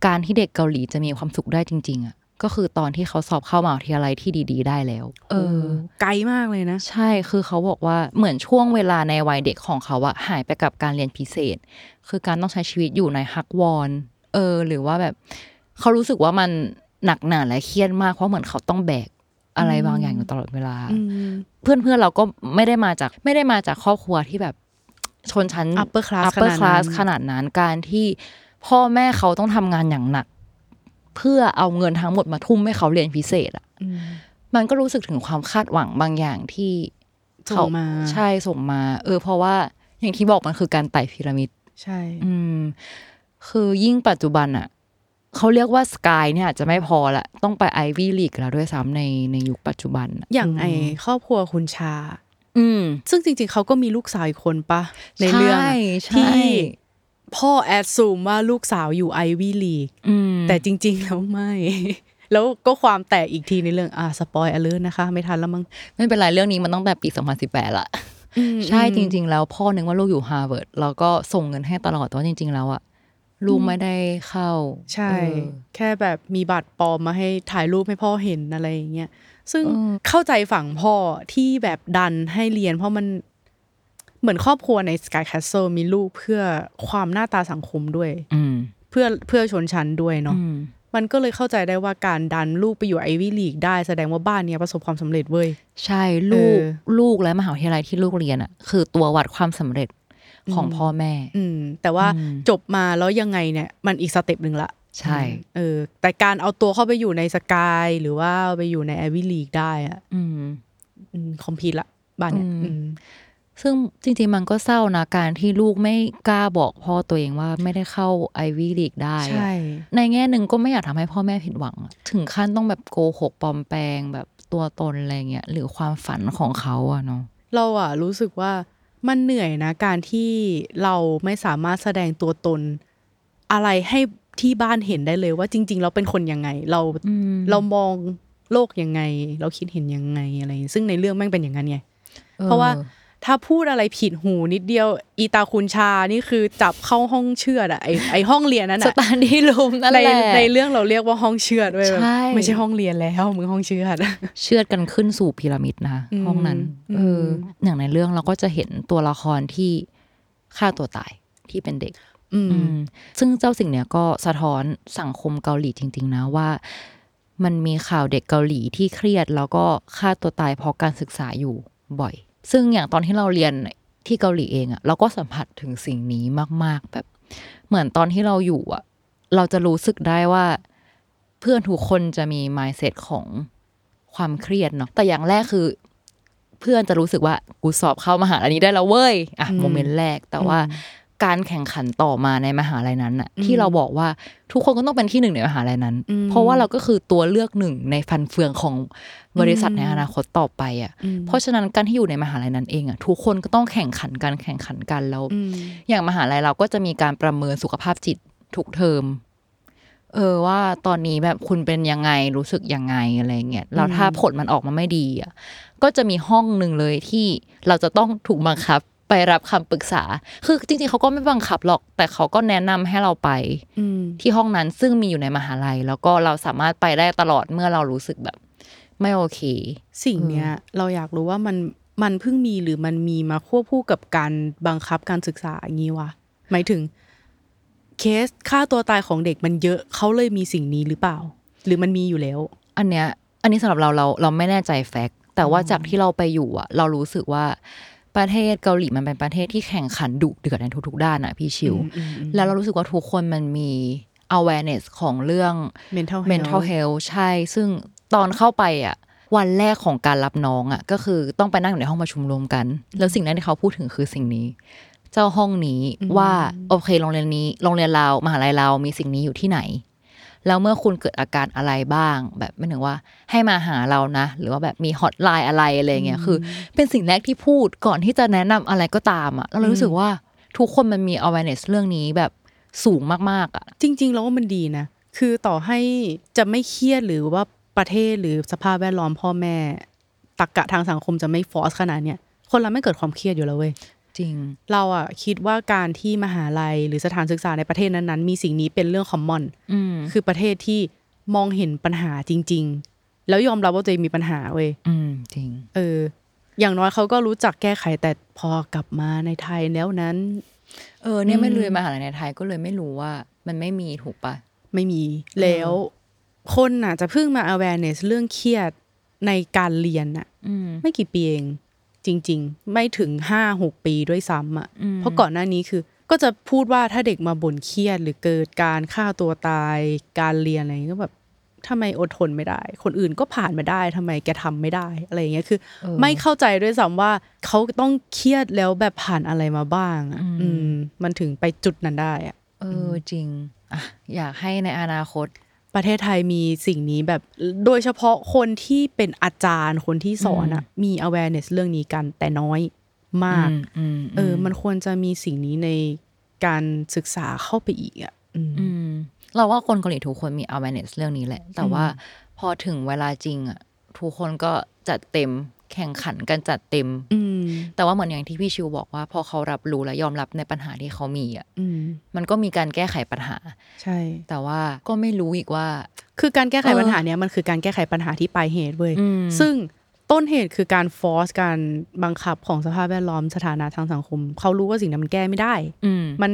S2: การที่เด็กเกาหลีจะมีความสุขได้จริง ๆอะก็คือตอนที่เขาสอบเข้ามหาวิทยาลัยที่ดี ๆ ได้แล้ว เออ
S3: ไกลมากเลยนะ
S2: ใช่ คือเขาบอกว่าเหมือนช่วงเวลาในวัยเด็กของเขาอะหายไปกับการเรียนพิเศษ คือการต้องใช้ชีวิตอยู่ในฮักวอน เออ หรือว่าแบบเขารู้สึกว่ามันหนักหนาและเครียดมากเพราะเหมือนเขาต้องแบกอะไรบางอย่างอยู่ตลอดเวลา
S3: อืม
S2: เพื่อนเพื่อนๆเราก็ไม่ได้มาจากไม่ได้มาจากครอบครัวที่แบบชนชั้น
S3: upper class
S2: upper
S3: ขนาดนั้น
S2: class ขนาดนั้นการที่พ่อแม่เขาต้องทำงานอย่างหนัก เพื่อเอาเงินทั้งหมดมาทุ่มให้เขาเรียนพิเศษอะ
S3: อืม
S2: มันก็รู้สึกถึงความคาดหวังบางอย่างที่
S3: ส่งมา
S2: ใช่ส่งมา เออ เพราะว่าอย่างที่บอกมันคือการไต่พีระมิด
S3: ใช่
S2: อืม คือยิ่งปัจจุบันอะเขาเรียกว่าสกายเนี่ยอาจจะไม่พอละ ต้องไปไอวี่ลีกแล้วด้วยซ้ำในในยุคปัจจุบันอะ
S3: อย่างไอครอบครัวคุณชา
S2: อืม
S3: ซึ่งจริง ๆ เขาก็มีลูกสาวอีกคนปะในเรื่องอะ
S2: ใช่ใช่
S3: ที่พ่อ assume ว่าลูกสาวอยู่ Ivy League
S2: อืม
S3: แต่จริง ๆ แล้วไม่ แล้วก็ความแตกอีกทีในเรื่องอ่าสปอยอเลอร์นะคะ ไม่ทันแล้วมั้ง
S2: ไม่เป็นไรเรื่องนี้มันตั้งแต่ปี 2018ละใช่จริง ๆ แล้วพ่อนึกว่าลูกอยู่ฮาร์วาร์ดแล้วก็ส่งเงินให้ตลอดแต่ว่าจริง ๆ แล้วอะ ลูกไม่ได้เข้า
S3: ใช่
S2: เออ
S3: แค่แบบมีบัตรปลอมมาให้ถ่ายรูปให้พ่อเห็นอะไรอย่างเงี้ยซึ่ง
S2: เออ
S3: เข้าใจฝั่งพ่อที่แบบดันให้เรียน เพราะมันเหมือนครอบครัวใน Sky Castle มีลูกเพื่อความหน้าตาสังคมด้วย
S2: อืม
S3: เพื่อเพื่อชนชั้นด้วยเนาะ
S2: อืม
S3: มันก็เลยเข้าใจได้ว่าการดันลูกไปอยู่ไอวี่ลีกได้แสดงว่าบ้านเนี้ยประสบความสำเร็จเว้ย
S2: ใช่ลูก
S3: เออ
S2: ลูกและมหาวิทยาลัยที่ลูกเรียนอะคือตัววัดความสำเร็จ ของพ่อแม่
S3: อืม แต่ว่า
S2: อืม
S3: จบมาแล้วยังไงเนี่ย มันอีกสเต็ปหนึ่งละ
S2: ใช่
S3: เออ แต่การเอาตัวเข้าไปอยู่ในสกายหรือว่าไปอยู่ในไอวี่ลีกได้อะ
S2: อืม
S3: คอมพีละบ้านเนี่ย
S2: อืม
S3: อืม
S2: ซึ่งจริงๆมันก็เศร้านะการที่ลูกไม่กล้าบอกพ่อตัวเองว่าไม่ได้เข้าไอวี่ลีกได้อะ
S3: ใช่
S2: ในแง่หนึ่งก็ไม่อยากทำให้พ่อแม่ผิดหวังอะถึงขั้นต้องแบบโกหกปลอมแปลงแบบตัวตนอะไรเงี้ยหรือความฝันของเขาอะเนาะ
S3: เราอะรู้สึกว่า มันเหนื่อยนะ การที่เราไม่สามารถแสดงตัวตน อะไรให้ที่บ้านเห็นได้เลยว่าจริง ๆ เราเป็นคนยังไง เรา
S2: อืม
S3: เรามองโลกยังไง เราคิดเห็นยังไงอะไรอย่างงี้ซึ่งในเรื่องแม่งเป็นอย่างนั้นไงเพราะว่า ถ้าพูดอะไรผิดหูนิดเดียว อีตาคุณชานี่คือจับเข้าห้องเชือดอะไอไอห้องเรียนนั้น
S2: ส
S3: อะ
S2: ตาร์ดี้รูมนั่น
S3: ใน
S2: แหละ
S3: ในเรื่องเราเรียกว่าห้องเชือดด้วย
S2: ใช่
S3: ไม่ใช่ห้องเรียนแล้วมึงห้องเชือด
S2: เชือดกันขึ้นสู่พีระมิดนะคะ
S3: อืม
S2: ห้องนั้น
S3: อืม
S2: เอออย่างในเรื่องเราก็จะเห็นตัวละครที่ฆ่าตัวตายที่เป็นเด็ก
S3: อืม
S2: อืม ซึ่งเจ้าสิ่งเนี้ยก็สะท้อนสังคมเกาหลีจริง ๆ นะว่า มันมีข่าวเด็กเกาหลีที่เครียด แล้วก็ฆ่าตัวตายเพราะการศึกษาอยู่บ่อย ซึ่งอย่างตอนที่เราเรียนที่เกาหลีเองอะเราก็สัมผัสถึงสิ่งนี้มาก ๆ แบบ เหมือนตอนที่เราอยู่อะเราจะรู้สึกได้ว่า เพื่อนทุกคนจะมี mindset ของความเครียดเนาะแต่อย่างแรกคือ เพื่อนจะรู้สึกว่ากูสอบเข้ามหาลัยนี้ได้แล้วเว้ยอะโมเมนต์แรกแต่ว่า การแข่งขันต่อมาในมหาลัยนั้นน่ะที่เราบอกว่าทุกคนก็ต้องเป็นที่หนึ่งในมหาลัยนั้น
S3: อืม
S2: เพราะว่าเราก็คือตัวเลือกหนึ่งในฟันเฟืองของบริษัทในอนาคตต่อไปอะ
S3: อืม
S2: เพราะฉะนั้นการที่อยู่ในมหาลัยนั้นเองอะทุกคนก็ต้องแข่งขันกันแข่งขันกันแล้ว
S3: อืม
S2: อย่างมหาลัยเราก็จะมีการประเมินสุขภาพจิตทุกเทอมเออว่าตอนนี้แบบคุณเป็นยังไงรู้สึกยังไงอะไรเงี้ยแล้วถ้าผลมันออกมาไม่ดีอะก็จะมีห้องหนึ่งเลยที่เราจะต้องถูกบังคับ ไปรับคำปรึกษา คือจริงๆเขาก็ไม่บังคับหรอก แต่เขาก็แนะนำให้เราไป
S3: อืม
S2: ที่ห้องนั้นซึ่งมีอยู่ในมหาลัย แล้วก็เราสามารถไปได้ตลอดเมื่อเรารู้สึกแบบ ไม่โอเค
S3: สิ่งเนี้ย เราอยากรู้ว่ามันมันเพิ่งมีหรือมันมีมาควบคู่กับการบังคับการศึกษาอย่างนี้วะหมายถึง เคสฆ่าตัวตายของเด็กมันเยอะเขาเลยมีสิ่งนี้หรือเปล่า หรือมันมีอยู่แล้ว
S2: อันเนี้ย อันนี้สำหรับเราเราเราไม่แน่ใจแฟกต์แต่ว่าจากที่เราไปอยู่อะเรารู้สึกว่า ประเทศเกาหลีมันเป็นประเทศที่แข่งขันดุเดือดในทุกๆ ด้านอะพี่ชิว
S3: อืมอืม
S2: แล้วเรารู้สึกว่าทุกคนมันมี awareness ของเรื่อง
S3: mental health
S2: mental health ใช่ ซึ่งตอนเข้าไปอะวันแรกของการรับน้องอะก็คือต้องไปนั่งอยู่ในห้องประชุมรวมกัน แล้วสิ่งแรกที่เขาพูดถึงคือสิ่งนี้ เจ้าห้องนี้ว่าโอเคโรงเรียนนี้โรงเรียนเรามหาลัยเรามีสิ่งนี้อยู่ที่ไหน แล้วเมื่อคุณเกิดอาการอะไรบ้าง แบบไม่ถึงว่าให้มาหาเรานะ หรือว่าแบบมีฮอตไลน์อะไรอะไรเงี้ยคือ เป็นสิ่งแรกที่พูดก่อนที่จะแนะนำอะไรก็ตามอะแล้วเรารู้สึกว่าทุกคนมันมี awareness เรื่องนี้แบบสูงมากๆอะ
S3: จริง ๆ แล้วว่ามันดีนะ คือต่อให้จะไม่เครียดหรือว่าประเทศหรือสภาพแวดล้อมพ่อแม่ ตักกะทางสังคมจะไม่ฟอร์สขนาดเนี้ยคนเราไม่เกิดความเครียดอยู่แล้วเว้ย
S2: จริง
S3: เราอะคิดว่าการที่มหาลัยหรือสถานศึกษาในประเทศนั้นๆ มีสิ่งนี้เป็นเรื่องคอมมอน
S2: อืม
S3: คือประเทศที่มองเห็นปัญหาจริง ๆ แล้วยอมรับว่าตัวเองมีปัญหาเว้ย
S2: อืมจริง
S3: เออ อย่างน้อยเขาก็รู้จักแก้ไขแต่พอกลับมาในไทยแล้วนั้น
S2: เออเนี่ยไม่เลยนมหาลัยในไทยก็เลยไม่รู้ว่า มันไม่มีถูกปะ
S3: ไม่มีแล้วคนน่ะจะเพิ่งมา awareness เรื่องเครียดในการเรียนน่ะ
S2: อืม
S3: ไม่กี่ปีเอง จริง ๆ ไม่ถึงห้าหกปีด้วยซ้ำอะ
S2: อืม
S3: เพราะก่อนหน้านี้คือ ก็จะพูดว่าถ้าเด็กมาบ่นเครียด หรือเกิดการฆ่าตัวตาย การเรียนอะไรอย่างเงี้ยก็แบบทำไมอดทนไม่ได้ คนอื่นก็ผ่านมาได้ทำไมแกทำไม่ได้อะไรอย่างเงี้ยคือ ไม่เข้าใจด้วยซ้ำว่าเขาต้องเครียดแล้วแบบผ่านอะไรมาบ้างอะอืมมันถึงไปจุดนั้นได้อะ
S2: เออจริงอะอยากให้ในอนาคต
S3: ประเทศไทยมีสิ่งนี้แบบโดยเฉพาะคนที่เป็นอาจารย์คนที่สอนอะมี awareness เรื่องนี้กันแต่น้อยมาก
S2: อืม
S3: เออ มันควรจะมีสิ่งนี้ในการศึกษาเข้าไปอีกอะอืม
S2: อืมเราว่าคนเกาหลีทุกคนมี awareness เรื่องนี้แหละ แต่ว่าพอถึงเวลาจริงอะทุกคนก็จัดเต็ม แข่งขันกันจัดเต็ม
S3: อืม
S2: แต่ว่าเหมือนอย่างที่พี่ชิวบอกว่า พอเขารับรู้และยอมรับในปัญหาที่เขามีอะ
S3: อืม
S2: มันก็มีการแก้ไขปัญหา
S3: ใช่
S2: แต่ว่าก็ไม่รู้อีกว่า
S3: คือการแก้ไข
S2: เออ
S3: ปัญหาเนี้ยมันคือการแก้ไขปัญหาที่ปลายเหตุเว้ย
S2: อืม
S3: ซึ่งต้นเหตุคือการฟอร์สการบังคับของสภาพแวดล้อมสถานะทางสังคม เขารู้ว่าสิ่งนั้นมันแก้ไม่ได้
S2: อืม
S3: มัน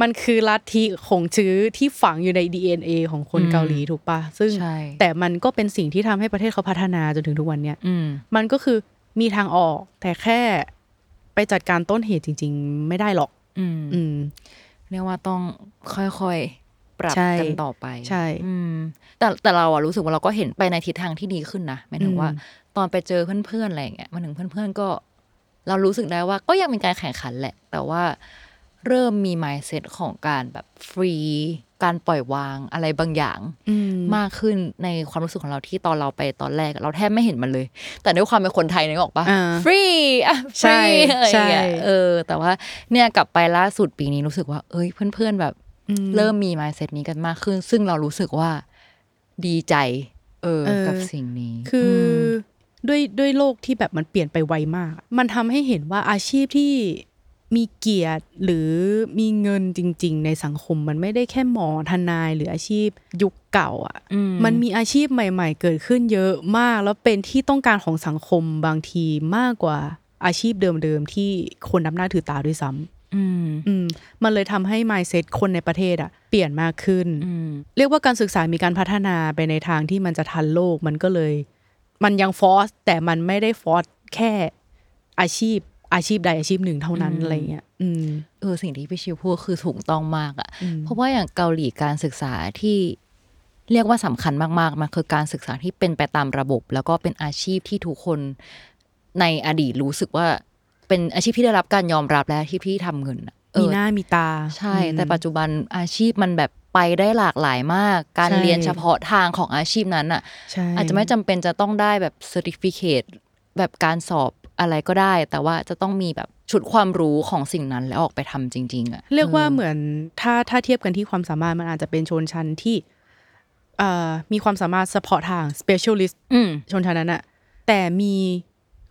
S3: มันคือลัทธิของชื้อที่ฝังอยู่ใน DNA ของคน
S2: อืม
S3: เกาหลีถูกปะซึ่ง
S2: ใช่
S3: แต่มันก็เป็นสิ่งที่ทำให้ประเทศเขาพัฒนาจนถึงทุกวันเนี้ย
S2: อืม
S3: มันก็คือมีทางออกแต่แค่ไปจัดการต้นเหตุจริง ๆ ไม่ได้หรอก
S2: อืม
S3: อืม
S2: เรียกว่าต้องค่อยๆ ปรับ
S3: ใช่
S2: กันต่อไป
S3: ใช่
S2: อืม แต่แต่เราอะรู้สึกว่าเราก็เห็นไปในทิศทางที่ดีขึ้นนะหมายถึงว่า ตอนไปเจอเพื่อนๆอะไรอย่างเงี้ยมาถึงเพื่อนๆก็ เรารู้สึกได้ว่าก็ยังมีการแข่งขันแหละ แต่ว่า เริ่มมี mindset ของการแบบฟรีการปล่อยวางอะไรบางอย่าง
S3: อืม
S2: มากขึ้นในความรู้สึกของเราที่ตอนเราไปตอนแรก เราแทบไม่เห็นมันเลย แต่ด้วยความเป็นคนไทยนึกออกปะ
S3: อ่า
S2: ฟรีอะฟ
S3: ใช่
S2: รีอะไรอย่างเงี้ย
S3: ใช่
S2: เออ แต่ว่าเนี่ยกลับไปล่าสุดปีนี้รู้สึกว่า เอ้ยเพื่อนๆแบบ
S3: อืม
S2: เริ่มมี mindset นี้กันมากขึ้น ซึ่งเรารู้สึกว่าดีใจ เออ
S3: เออ
S2: กับสิ่งนี้
S3: คืออ
S2: ม
S3: ด้วยด้วยโลกที่แบบมันเปลี่ยนไปไวมาก มันทำให้เห็นว่าอาชีพที่ มีเกียรติหรือมีเงินจริง ๆ ในสังคมมันไม่ได้แค่หมอทนายหรืออาชีพยุคเก่าอะ
S2: อื
S3: มันมีอาชีพใหม่ ๆ เกิดขึ้นเยอะมาก แล้วเป็นที่ต้องการของสังคมบางทีมากกว่าอาชีพเดิมๆที่คนนับหน้าถือตาด้วยซ้ำ
S2: อืม
S3: อืมมันเลยทำให้ mindset คนในประเทศอะเปลี่ยนมากขึ้น
S2: อืม
S3: เรียกว่าการศึกษามีการพัฒนาไปในทางที่มันจะทันโลกมันก็เลย มันยังฟอร์สแต่มันไม่ได้ฟอร์สแค่อาชีพ อาชีพใดอาชีพหนึ่งเท่านั้น
S2: อืม
S3: อะไรเงี้ยอืม
S2: เออสิ่งที่พี่ชิวพูดคือถูกต้องมากอะ่ะ
S3: อืม
S2: เพราะว่าอย่างเกาหลีการศึกษาที่เรียกว่าสำคัญมากๆมันคือการศึกษาที่เป็นไปตามระบบ แล้วก็เป็นอาชีพที่ทุกคนในอดีตรู้สึกว่า เป็นอาชีพที่ได้รับการยอมรับและอาชีพที่ทำเงินอะเอ
S3: มี
S2: อ
S3: หน้ามีตา
S2: ใช่
S3: อืม
S2: แต่ปัจจุบันอาชีพมันแบบไปได้หลากหลายมาก การ
S3: ใช่
S2: เรียนเฉพาะทางของอาชีพนั้นอะ
S3: ใช่
S2: อาจจะไม่จำเป็นจะต้องได้แบบ certificate แบบการสอบ อะไรก็ได้ แต่ว่าจะต้องมีแบบชุดความรู้ของสิ่งนั้นแล้วออกไปทำจริง ๆอะ
S3: เรียกว่าเหมือนถ้าถ้าเทียบกันที่ความสามารถมันอาจจะเป็นชนชั้นที่เอ่อมีความสามารถเฉพาะทาง specialist
S2: อืม
S3: ชนชั้นนั้นอะแต่มี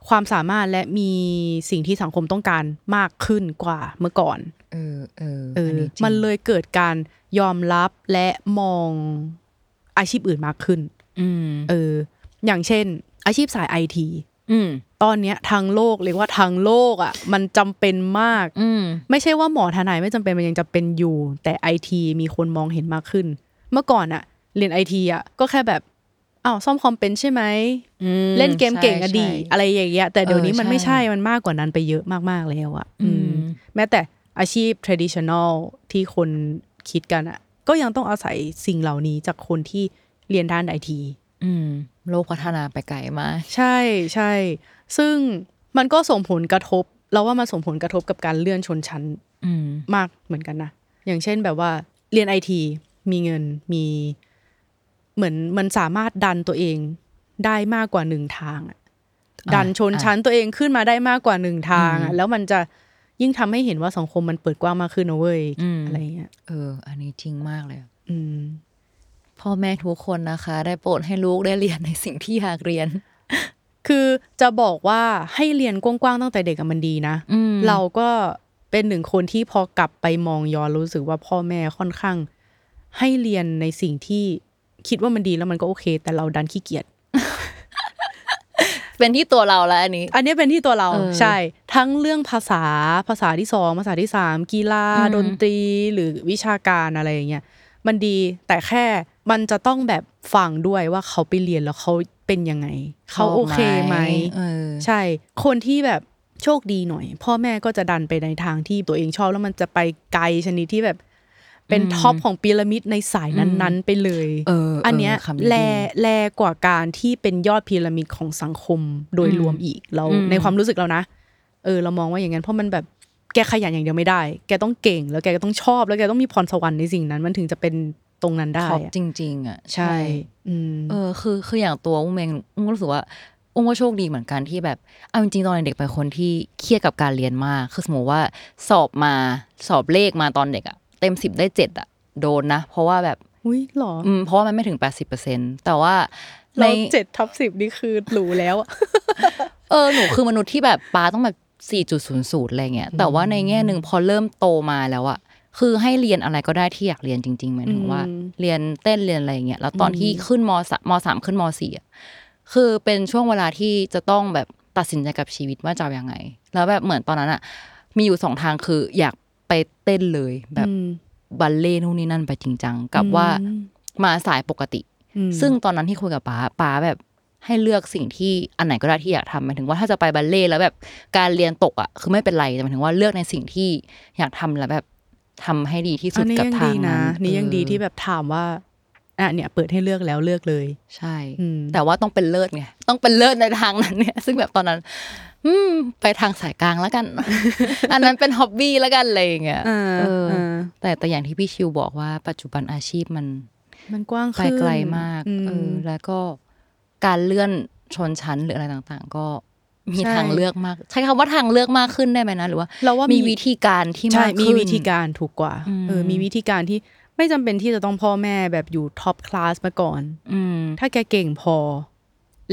S3: ความสามารถและมีสิ่งที่สังคมต้องการมากขึ้นกว่าเมื่อก่อน
S2: เออเออ
S3: เออ
S2: นนี้จริง
S3: มันเลยเกิดการยอมรับและมองอาชีพอื่นมากขึ้น
S2: อืม
S3: เออ อย่างเช่น อาชีพสายไอที
S2: อืม
S3: ตอนเนี้ยทางโลกเรียกว่าทางโลกอะมันจำเป็นมาก
S2: อืม
S3: ไม่ใช่ว่าหมอทนายไม่จำเป็นมันยังจำเป็นอยู่ แต่ไอทีมีคนมองเห็นมากขึ้น เมื่อก่อนอะเรียนไอทีอะก็แค่แบบอ้าวซ่อมคอมเป็นใช่ไหม
S2: อืม
S3: เล่นเกมเก่งอะ
S2: ใช่
S3: ดี
S2: ใช่
S3: อะไรอย่างเงี้ยแต่เดี๋ยวนี้
S2: เออ
S3: มันไม่
S2: ใช่
S3: ใช่มันมากกว่านั้นไปเยอะมากๆแล้วอะ
S2: อืม
S3: แม้แต่อาชีพ traditional ที่คนคิดกันอะก็ยังต้องอาศัยสิ่งเหล่านี้จากคนที่เรียนด้านไอที
S2: อืมโลกพัฒนาไปไกลมาก
S3: ใช่ใช่ ซึ่งมันก็ส่งผลกระทบเราว่ามันส่งผลกระทบกับการเลื่อนชนชั้น
S2: อืม
S3: มากเหมือนกันนะอย่างเช่นแบบว่าเรียนไอทีมีเงินมีเหมือนมันสามารถดันตัวเองได้มากกว่าหนึ่งทางอะ
S2: อ่า
S3: ดันชนชั้นตัวเองขึ้นมาได้มากกว่าหนึ่งทางอะ
S2: อืม
S3: แล้วมันจะยิ่งทำให้เห็นว่าสังคมมันเปิดกว้างมากขึ้นนะเว้ย
S2: อืม
S3: อะไรเงี้ย
S2: เออ อันนี้จริงมากเลยอะ
S3: อืม
S2: พ่อแม่ทุกคนนะคะ ได้โปรดให้ลูกได้เรียนในสิ่งที่อยากเรียน
S3: คือจะบอกว่าให้เรียนกว้างๆตั้งแต่เด็กอะมันดีนะ
S2: อืม
S3: เราก็เป็นหนึ่งคนที่พอกลับไปมองย้อนรู้สึกว่าพ่อแม่ค่อนข้าง ให้เรียนในสิ่งที่คิดว่ามันดีแล้วมันก็โอเค แต่เราดันขี้เกียจ
S2: เป็นที่ตัวเราแล้วอันนี้
S3: อันนี้เป็นที่ตัวเรา
S2: เออ
S3: ใช่ ทั้งเรื่องภาษาภาษาที่สองภาษาที่สามกีฬา
S2: อืม
S3: ดนตรีหรือวิชาการอะไรอย่างเงี้ยมันดีแต่แค่มันจะต้องแบบฟังด้วยว่าเขาไปเรียนแล้วเขา เป็นยังไง เขาโอเคไหม
S2: เออ
S3: ใช่ คนที่แบบโชคดีหน่อย พ่อแม่ก็จะดันไปในทางที่ตัวเองชอบแล้วมันจะไปไกลชนิดที่แบบเป็น
S2: อืม
S3: ท็อปของพีระมิดในสายนั้นๆ ไปเลย
S2: เออ
S3: อันเนี้ย
S2: เออคำนี้ดี
S3: แลแลกว่าการที่เป็นยอดพีระมิดของสังคมโดย
S2: อืม
S3: รวมอีกเรา
S2: อืม
S3: ในความรู้สึกเรานะ เออ เรามองว่าอย่างนั้นเพราะมันแบบแกขยันอย่างเดียวไม่ได้ แกต้องเก่งแล้วแกก็ต้องชอบแล้วแกต้องมีพรสวรรค์ในสิ่งนั้น มันถึงจะเป็น ตรงนั้นได้
S2: ท็อป
S3: อะ
S2: จริง ๆ อะ
S3: ใช่อืม
S2: เออ คือคืออย่างตัวอุ้มเองอุ้มก็รู้สึกว่าอุ้มก็โชคดีเหมือนกันที่แบบเอาจริงๆตอนเด็กเป็นคนที่เครียดกับการเรียนมาก คือสมมติว่าสอบมาสอบเลขมาตอนเด็กอะเต็มสิบได้เจ็ดอะโดนนะ เพราะว่าแบบ
S3: อุ้ยหรอ
S2: อืมเพราะว่ามันไม่ถึงแปดสิบเปอร์เซ็นแต่ว่าใน
S3: เราเจ็ดท็อปสิบนี่คือหรูแล้วอะ
S2: เออหนูคือมนุษย์ที่แบบปาต้องแบบสี่จุดศูนย์ศูนย์อะไรเงี้ยแต่ว่าในแง่หนึ่งพอเริ่มโตมาแล้วอะ คือให้เรียนอะไรก็ได้ที่อยากเรียนจริงๆหมายถึงว่า
S3: อืม
S2: เรียนเต้นเรียนอะไรเงี้ยแล้วตอนที่ขึ้นมสามมสามขึ้นมสี่อะคือเป็นช่วงเวลาที่จะต้องแบบตัดสินใจกับชีวิตว่าจะเอายังไง แล้วแบบเหมือนตอนนั้นอะมีอยู่สองทางคืออยากไปเต้นเลยแบบ
S3: อืม
S2: บัลเล่ต์นู่นนี่นั่นไปจริงจังกับว่ามาสายปกติ
S3: อืม
S2: ซึ่งตอนนั้นที่คุยกับป้าป้าแบบให้เลือกสิ่งที่อันไหนก็ได้ที่อยากทำหมายถึงว่าถ้าจะไปบัลเล่ต์แล้วแบบการเรียนตกอะคือไม่เป็นไรแต่หมายถึงว่าเลือกในสิ่งที่อยากทำแล้วแบบ ทำให้ดีที่สุ
S3: อั
S2: ด
S3: นนี้
S2: กับ
S3: ยัง
S2: ทา
S3: ดี
S2: ง
S3: นะ
S2: นั้น
S3: นี่ยังดี
S2: เออ
S3: ที่แบบถามว่าอะเนี่ยเปิดให้เลือกแล้วเลือกเลย
S2: ใช่
S3: อืม
S2: แต่ว่าต้องเป็นเลิศไงต้องเป็นเลิศในทางนั้นเนี่ย ซึ่งแบบตอนนั้น อืม ไปทางสายกลางแล้วกัน อันนั้นเป็นฮ็อบบี้แล้วกันอะไรอย่างเงี้ย
S3: อ่า
S2: เอออาแต่แต่อย่างที่พี่ชิวบอกว่าปัจจุบันอาชีพมัน
S3: มันกว้าง
S2: ไป
S3: ขึ้น
S2: ไกลมาก
S3: อืม
S2: เออแล้วก็การเลื่อนชนชั้นหรืออะไรต่าง ๆ ก็ มี
S3: ใช่
S2: ทางเลือกมาก ใช้คำว่าทางเลือกมากขึ้นได้ไหมนะหรือว่า
S3: เราว่ามี
S2: มีวิธีการที่
S3: ใช่
S2: มาก
S3: มี
S2: ขึ้น
S3: วิธีการถูกกว่า
S2: อืม
S3: เออมีวิธีการที่ไม่จำเป็นที่จะต้องพ่อแม่แบบอยู่ท็อปคลาสมาก่อน
S2: อืม
S3: ถ้าแกเก่งพอ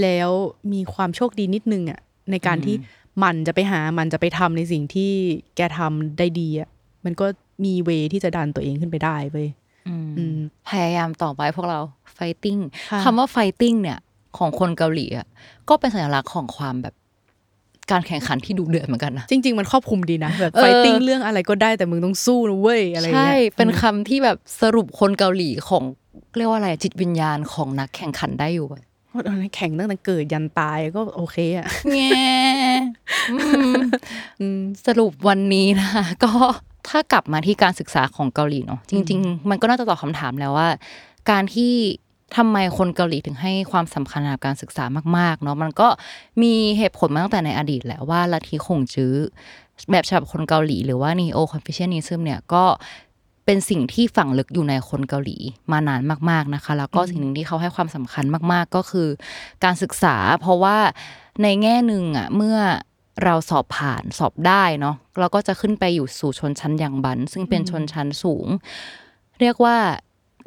S3: แล้วมีความโชคดีนิดนึงอะในการที่มันจะไปหามันจะไปทำในสิ่งที่แกทำได้ดีอะมันก็มีเวที่จะดันตัวเองขึ้นไปได้เว้ย
S2: อืม
S3: อืม
S2: พยายามต่อไปพวกเรา fighting
S3: ค่ะ
S2: คำว่า fighting เนี่ย ของคนเกาหลีอะก็เป็นสัญลักษณ์ของความแบบ การแข่งขันที่ดุเดือดเหมือนกันนะ
S3: จริง ๆ มันครอบคลุมดีนะแบบ
S2: เออ
S3: ไฟติ้งเรื่องอะไรก็ได้แต่มึงต้องสู้นะเว้ยอะไรอย่าง
S2: ใช่
S3: เงี้ย
S2: เป็นคำที่แบบสรุปคนเกาหลีของเรียกว่าอะไรจิตวิญญาณของนักแข่งขันได้อยู่อะ
S3: เพราะตอนนั้นแข่งตั้งแต่เกิดยันตายก็โอเคอะ
S2: แง่อืมสรุปวันนี้นะคะก็ถ้ากลับมาที่การศึกษาของเกาหลีเนาะจริง ๆ มันก็น่าจะตอบคำถามแล้วว่า การที่ ทำไมคนเกาหลีถึงให้ความสำคัญกับการศึกษามากๆเนาะมันก็มีเหตุผลมาตั้งแต่ในอดีตแหละว่าลัทธิคงจื้อแบบฉบับคนเกาหลีหรือว่า neo confucianism เนี่ยก็เป็นสิ่งที่ฝังลึกอยู่ในคนเกาหลีมานานมาก ๆนะคะ แล้วก็สิ่งหนึ่งที่เขาให้ความสำคัญมาก ๆ ก็คือการศึกษา เพราะว่าในแง่หนึ่งอะเมื่อเราสอบผ่านสอบได้เนาะเราก็จะขึ้นไปอยู่สู่ชนชั้นอยังบัน ซึ่งเป็นชนชั้นสูง เรียกว่า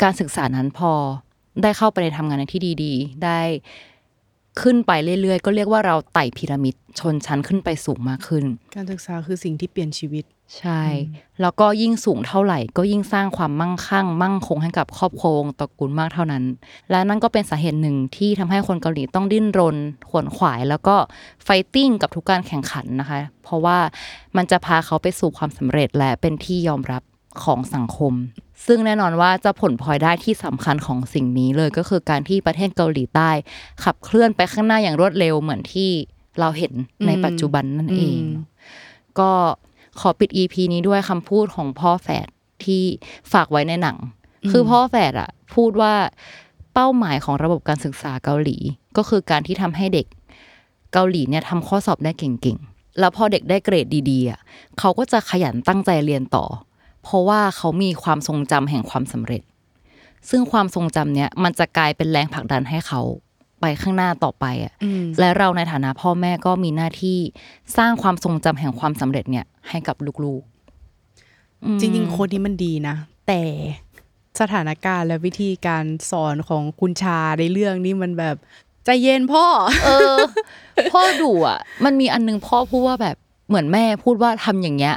S2: การศึกษานั้นพอ ได้เข้าไปในทำงานในที่ดีๆ ได้ขึ้นไปเรื่อยๆ ก็เรียกว่าเราไต่พีระมิดชนชั้นขึ้นไปสูงมากขึ้น
S3: การศึกษาคือสิ่งที่เปลี่ยนชีวิต
S2: ใช่ แล้วก็ยิ่งสูงเท่าไหร่ ก็ยิ่งสร้างความมั่งคั่ง มั่งคงให้กับครอบครัววงตระกูลมากเท่านั้น และนั่นก็เป็นสาเหตุหนึ่งที่ทำให้คนเกาหลีต้องดิ้นรน ขวนขวาย แล้วก็ไฟติ้งกับทุกการแข่งขันนะคะ เพราะว่ามันจะพาเขาไปสู่ความสำเร็จและเป็นที่ยอมรับ ของสังคม ซึ่งแน่นอนว่าจะผลพลอยได้ที่สำคัญของสิ่งนี้เลยก็คือการที่ประเทศเกาหลีใต้ ขับเคลื่อนไปข้างหน้าอย่างรวดเร็วเหมือนที่เราเห็นในปัจจุบันนั่นเอง
S3: อืม
S2: ก็ขอปิด EP นี้ด้วยคำพูดของพ่อแฝดที่ฝากไว้ในหนัง คือพ่อแฝดอะพูดว่าเป้าหมายของระบบการศึกษาเกาหลี ก็คือการที่ทำให้เด็กเกาหลีเนี่ยทำข้อสอบได้เก่งๆ แล้วพอเด็กได้เกรดดีๆอะเขาก็จะขยันตั้งใจเรียนต่อ เพราะว่าเขามีความทรงจำแห่งความสำเร็จ ซึ่งความทรงจำเนี้ยมันจะกลายเป็นแรงผลักดันให้เขาไปข้างหน้าต่อไปอะ
S3: อืม
S2: และเราในฐานะพ่อแม่ก็มีหน้าที่สร้างความทรงจำแห่งความสำเร็จเนี่ยให้กับลูกๆอืม
S3: จริงๆโค้ดนี้มันดีนะ แต่สถานการณ์และวิธีการสอนของคุณชาในเรื่องนี้มันแบบใจเย็นพ่อ
S2: เออ พ่อดุอะ มันมีอันนึงพ่อพูดว่าแบบ เหมือนแม่พูดว่าทำอย่างเงี้ย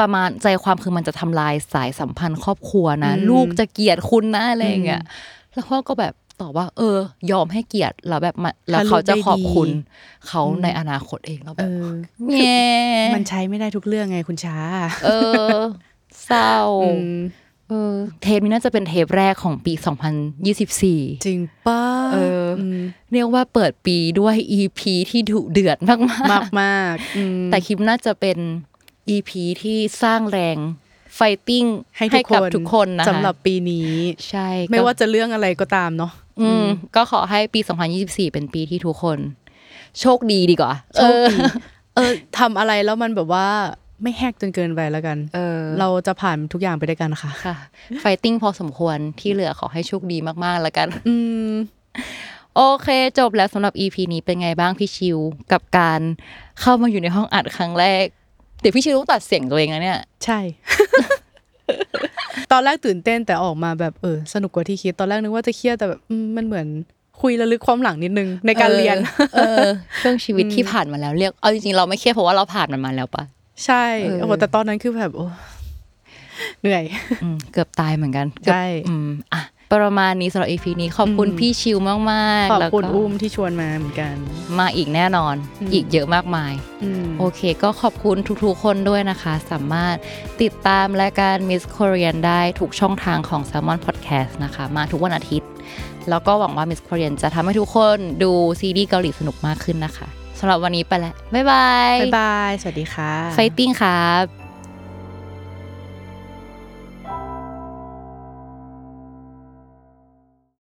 S2: ประมาณใจความคือมันจะทำลายสายสัมพันธ์ครอบครัวนะ
S3: อืม
S2: ลูกจะเกลียดคุณนะอะไรอย่างเงี้ยแล้วพ่อก็แบบตอบว่า เออ ยอมให้เกียรติแล้วแบบมาแล้วเขาจะขอบคุณเขาในอนาคตเองแล้วแบ
S3: เอบอ
S2: แง่
S3: มันใช้ไม่ได้ทุกเรื่องไงคุณชา
S2: เออ เศร้า
S3: อืม
S2: เออเทปนี้น่าจะเป็นเทปแรกของปี 2024
S3: จริงป้า
S2: เอออเรียกว่าเปิดปีด้วย EP ที่ดุเดือดมาก
S3: มากมากๆอืม
S2: ๆแต่คลิปน่าจะเป็น EP ที่สร้างแรงไฟติ้ง
S3: ให้ทุกค
S2: กับ
S3: น
S2: ทุกคนนะคะ
S3: สำหรับปีนี้
S2: ใช่
S3: ไม่
S2: ก็
S3: ว่าจะเรื่องอะไรก็ตามเนาะ
S2: อืม ก็ขอให้ปี 2024 เป็นปีที่ทุกคน โชคดีดีกว่า
S3: โชคดีเออทำอะไรแล้วมันแบบว่า ไม่แหกจนเกินไปแล้วกัน
S2: เออ
S3: เราจะผ่านทุกอย่างไปด้วยกันค่ะ
S2: ค่ะ ไฟติ้งพอสมควรที่เหลือขอให้โชคดีมากๆแล้วกัน
S3: อืม
S2: โอเค จบแล้วสำหรับ EP นี้เป็นไงบ้างพี่ชิว กับการเข้ามาอยู่ในห้องอัดครั้งแรก เดี๋ยวพี่ชิวต้องตัดเสียงตัวเองนะเนี่ย
S3: ใช่ ตอนแรกตื่นเต้นแต่ออกมาแบบเออ สนุกกว่าที่คิด ตอนแรกนึกว่าจะเครียดแต่แบบอืมมันเหมือนคุยระลึกความหลังนิดนึงในการเรียน
S2: เออช่วงชีวิตที่ผ่านมาแล้วเรียก เอาจริงๆเราไม่เครียดเพราะว่าเราผ่านมันมาแล้วปะ
S3: ใช่
S2: เออ
S3: โอ้โหแต่ตอนนั้นคือแบบโอ้เหนื่อย
S2: อืมเกือบตายเหมือนกันเกือบ
S3: ใช่
S2: อืมอะประมาณนี้สำหรับ EP นี้ขอบคุณ
S3: อืม
S2: พี่ชิวมาก ๆ
S3: ขอบ
S2: แล้ว
S3: คุณ
S2: ก็
S3: อุ้มที่ชวนมาเหมือนกัน
S2: มาอีกแน่นอน
S3: อืม
S2: อีกเยอะมากมาย
S3: อืม
S2: โอเค ก็ขอบคุณทุก ๆ คนด้วยนะคะ สามารถติดตามรายการ Miss Korean ได้ทุกช่องทางของ Salmon Podcast นะคะ มาทุกวันอาทิตย์ แล้วก็หวังว่า Miss Korean จะทำให้ทุกคนดูซีรีส์เกาหลีสนุกมากขึ้นนะคะ สำหรับวันนี้ไปแล้วบ๊ายบาย
S3: บ๊ายบาย สวัสดีค่ะ
S2: ไฟติ้งครับ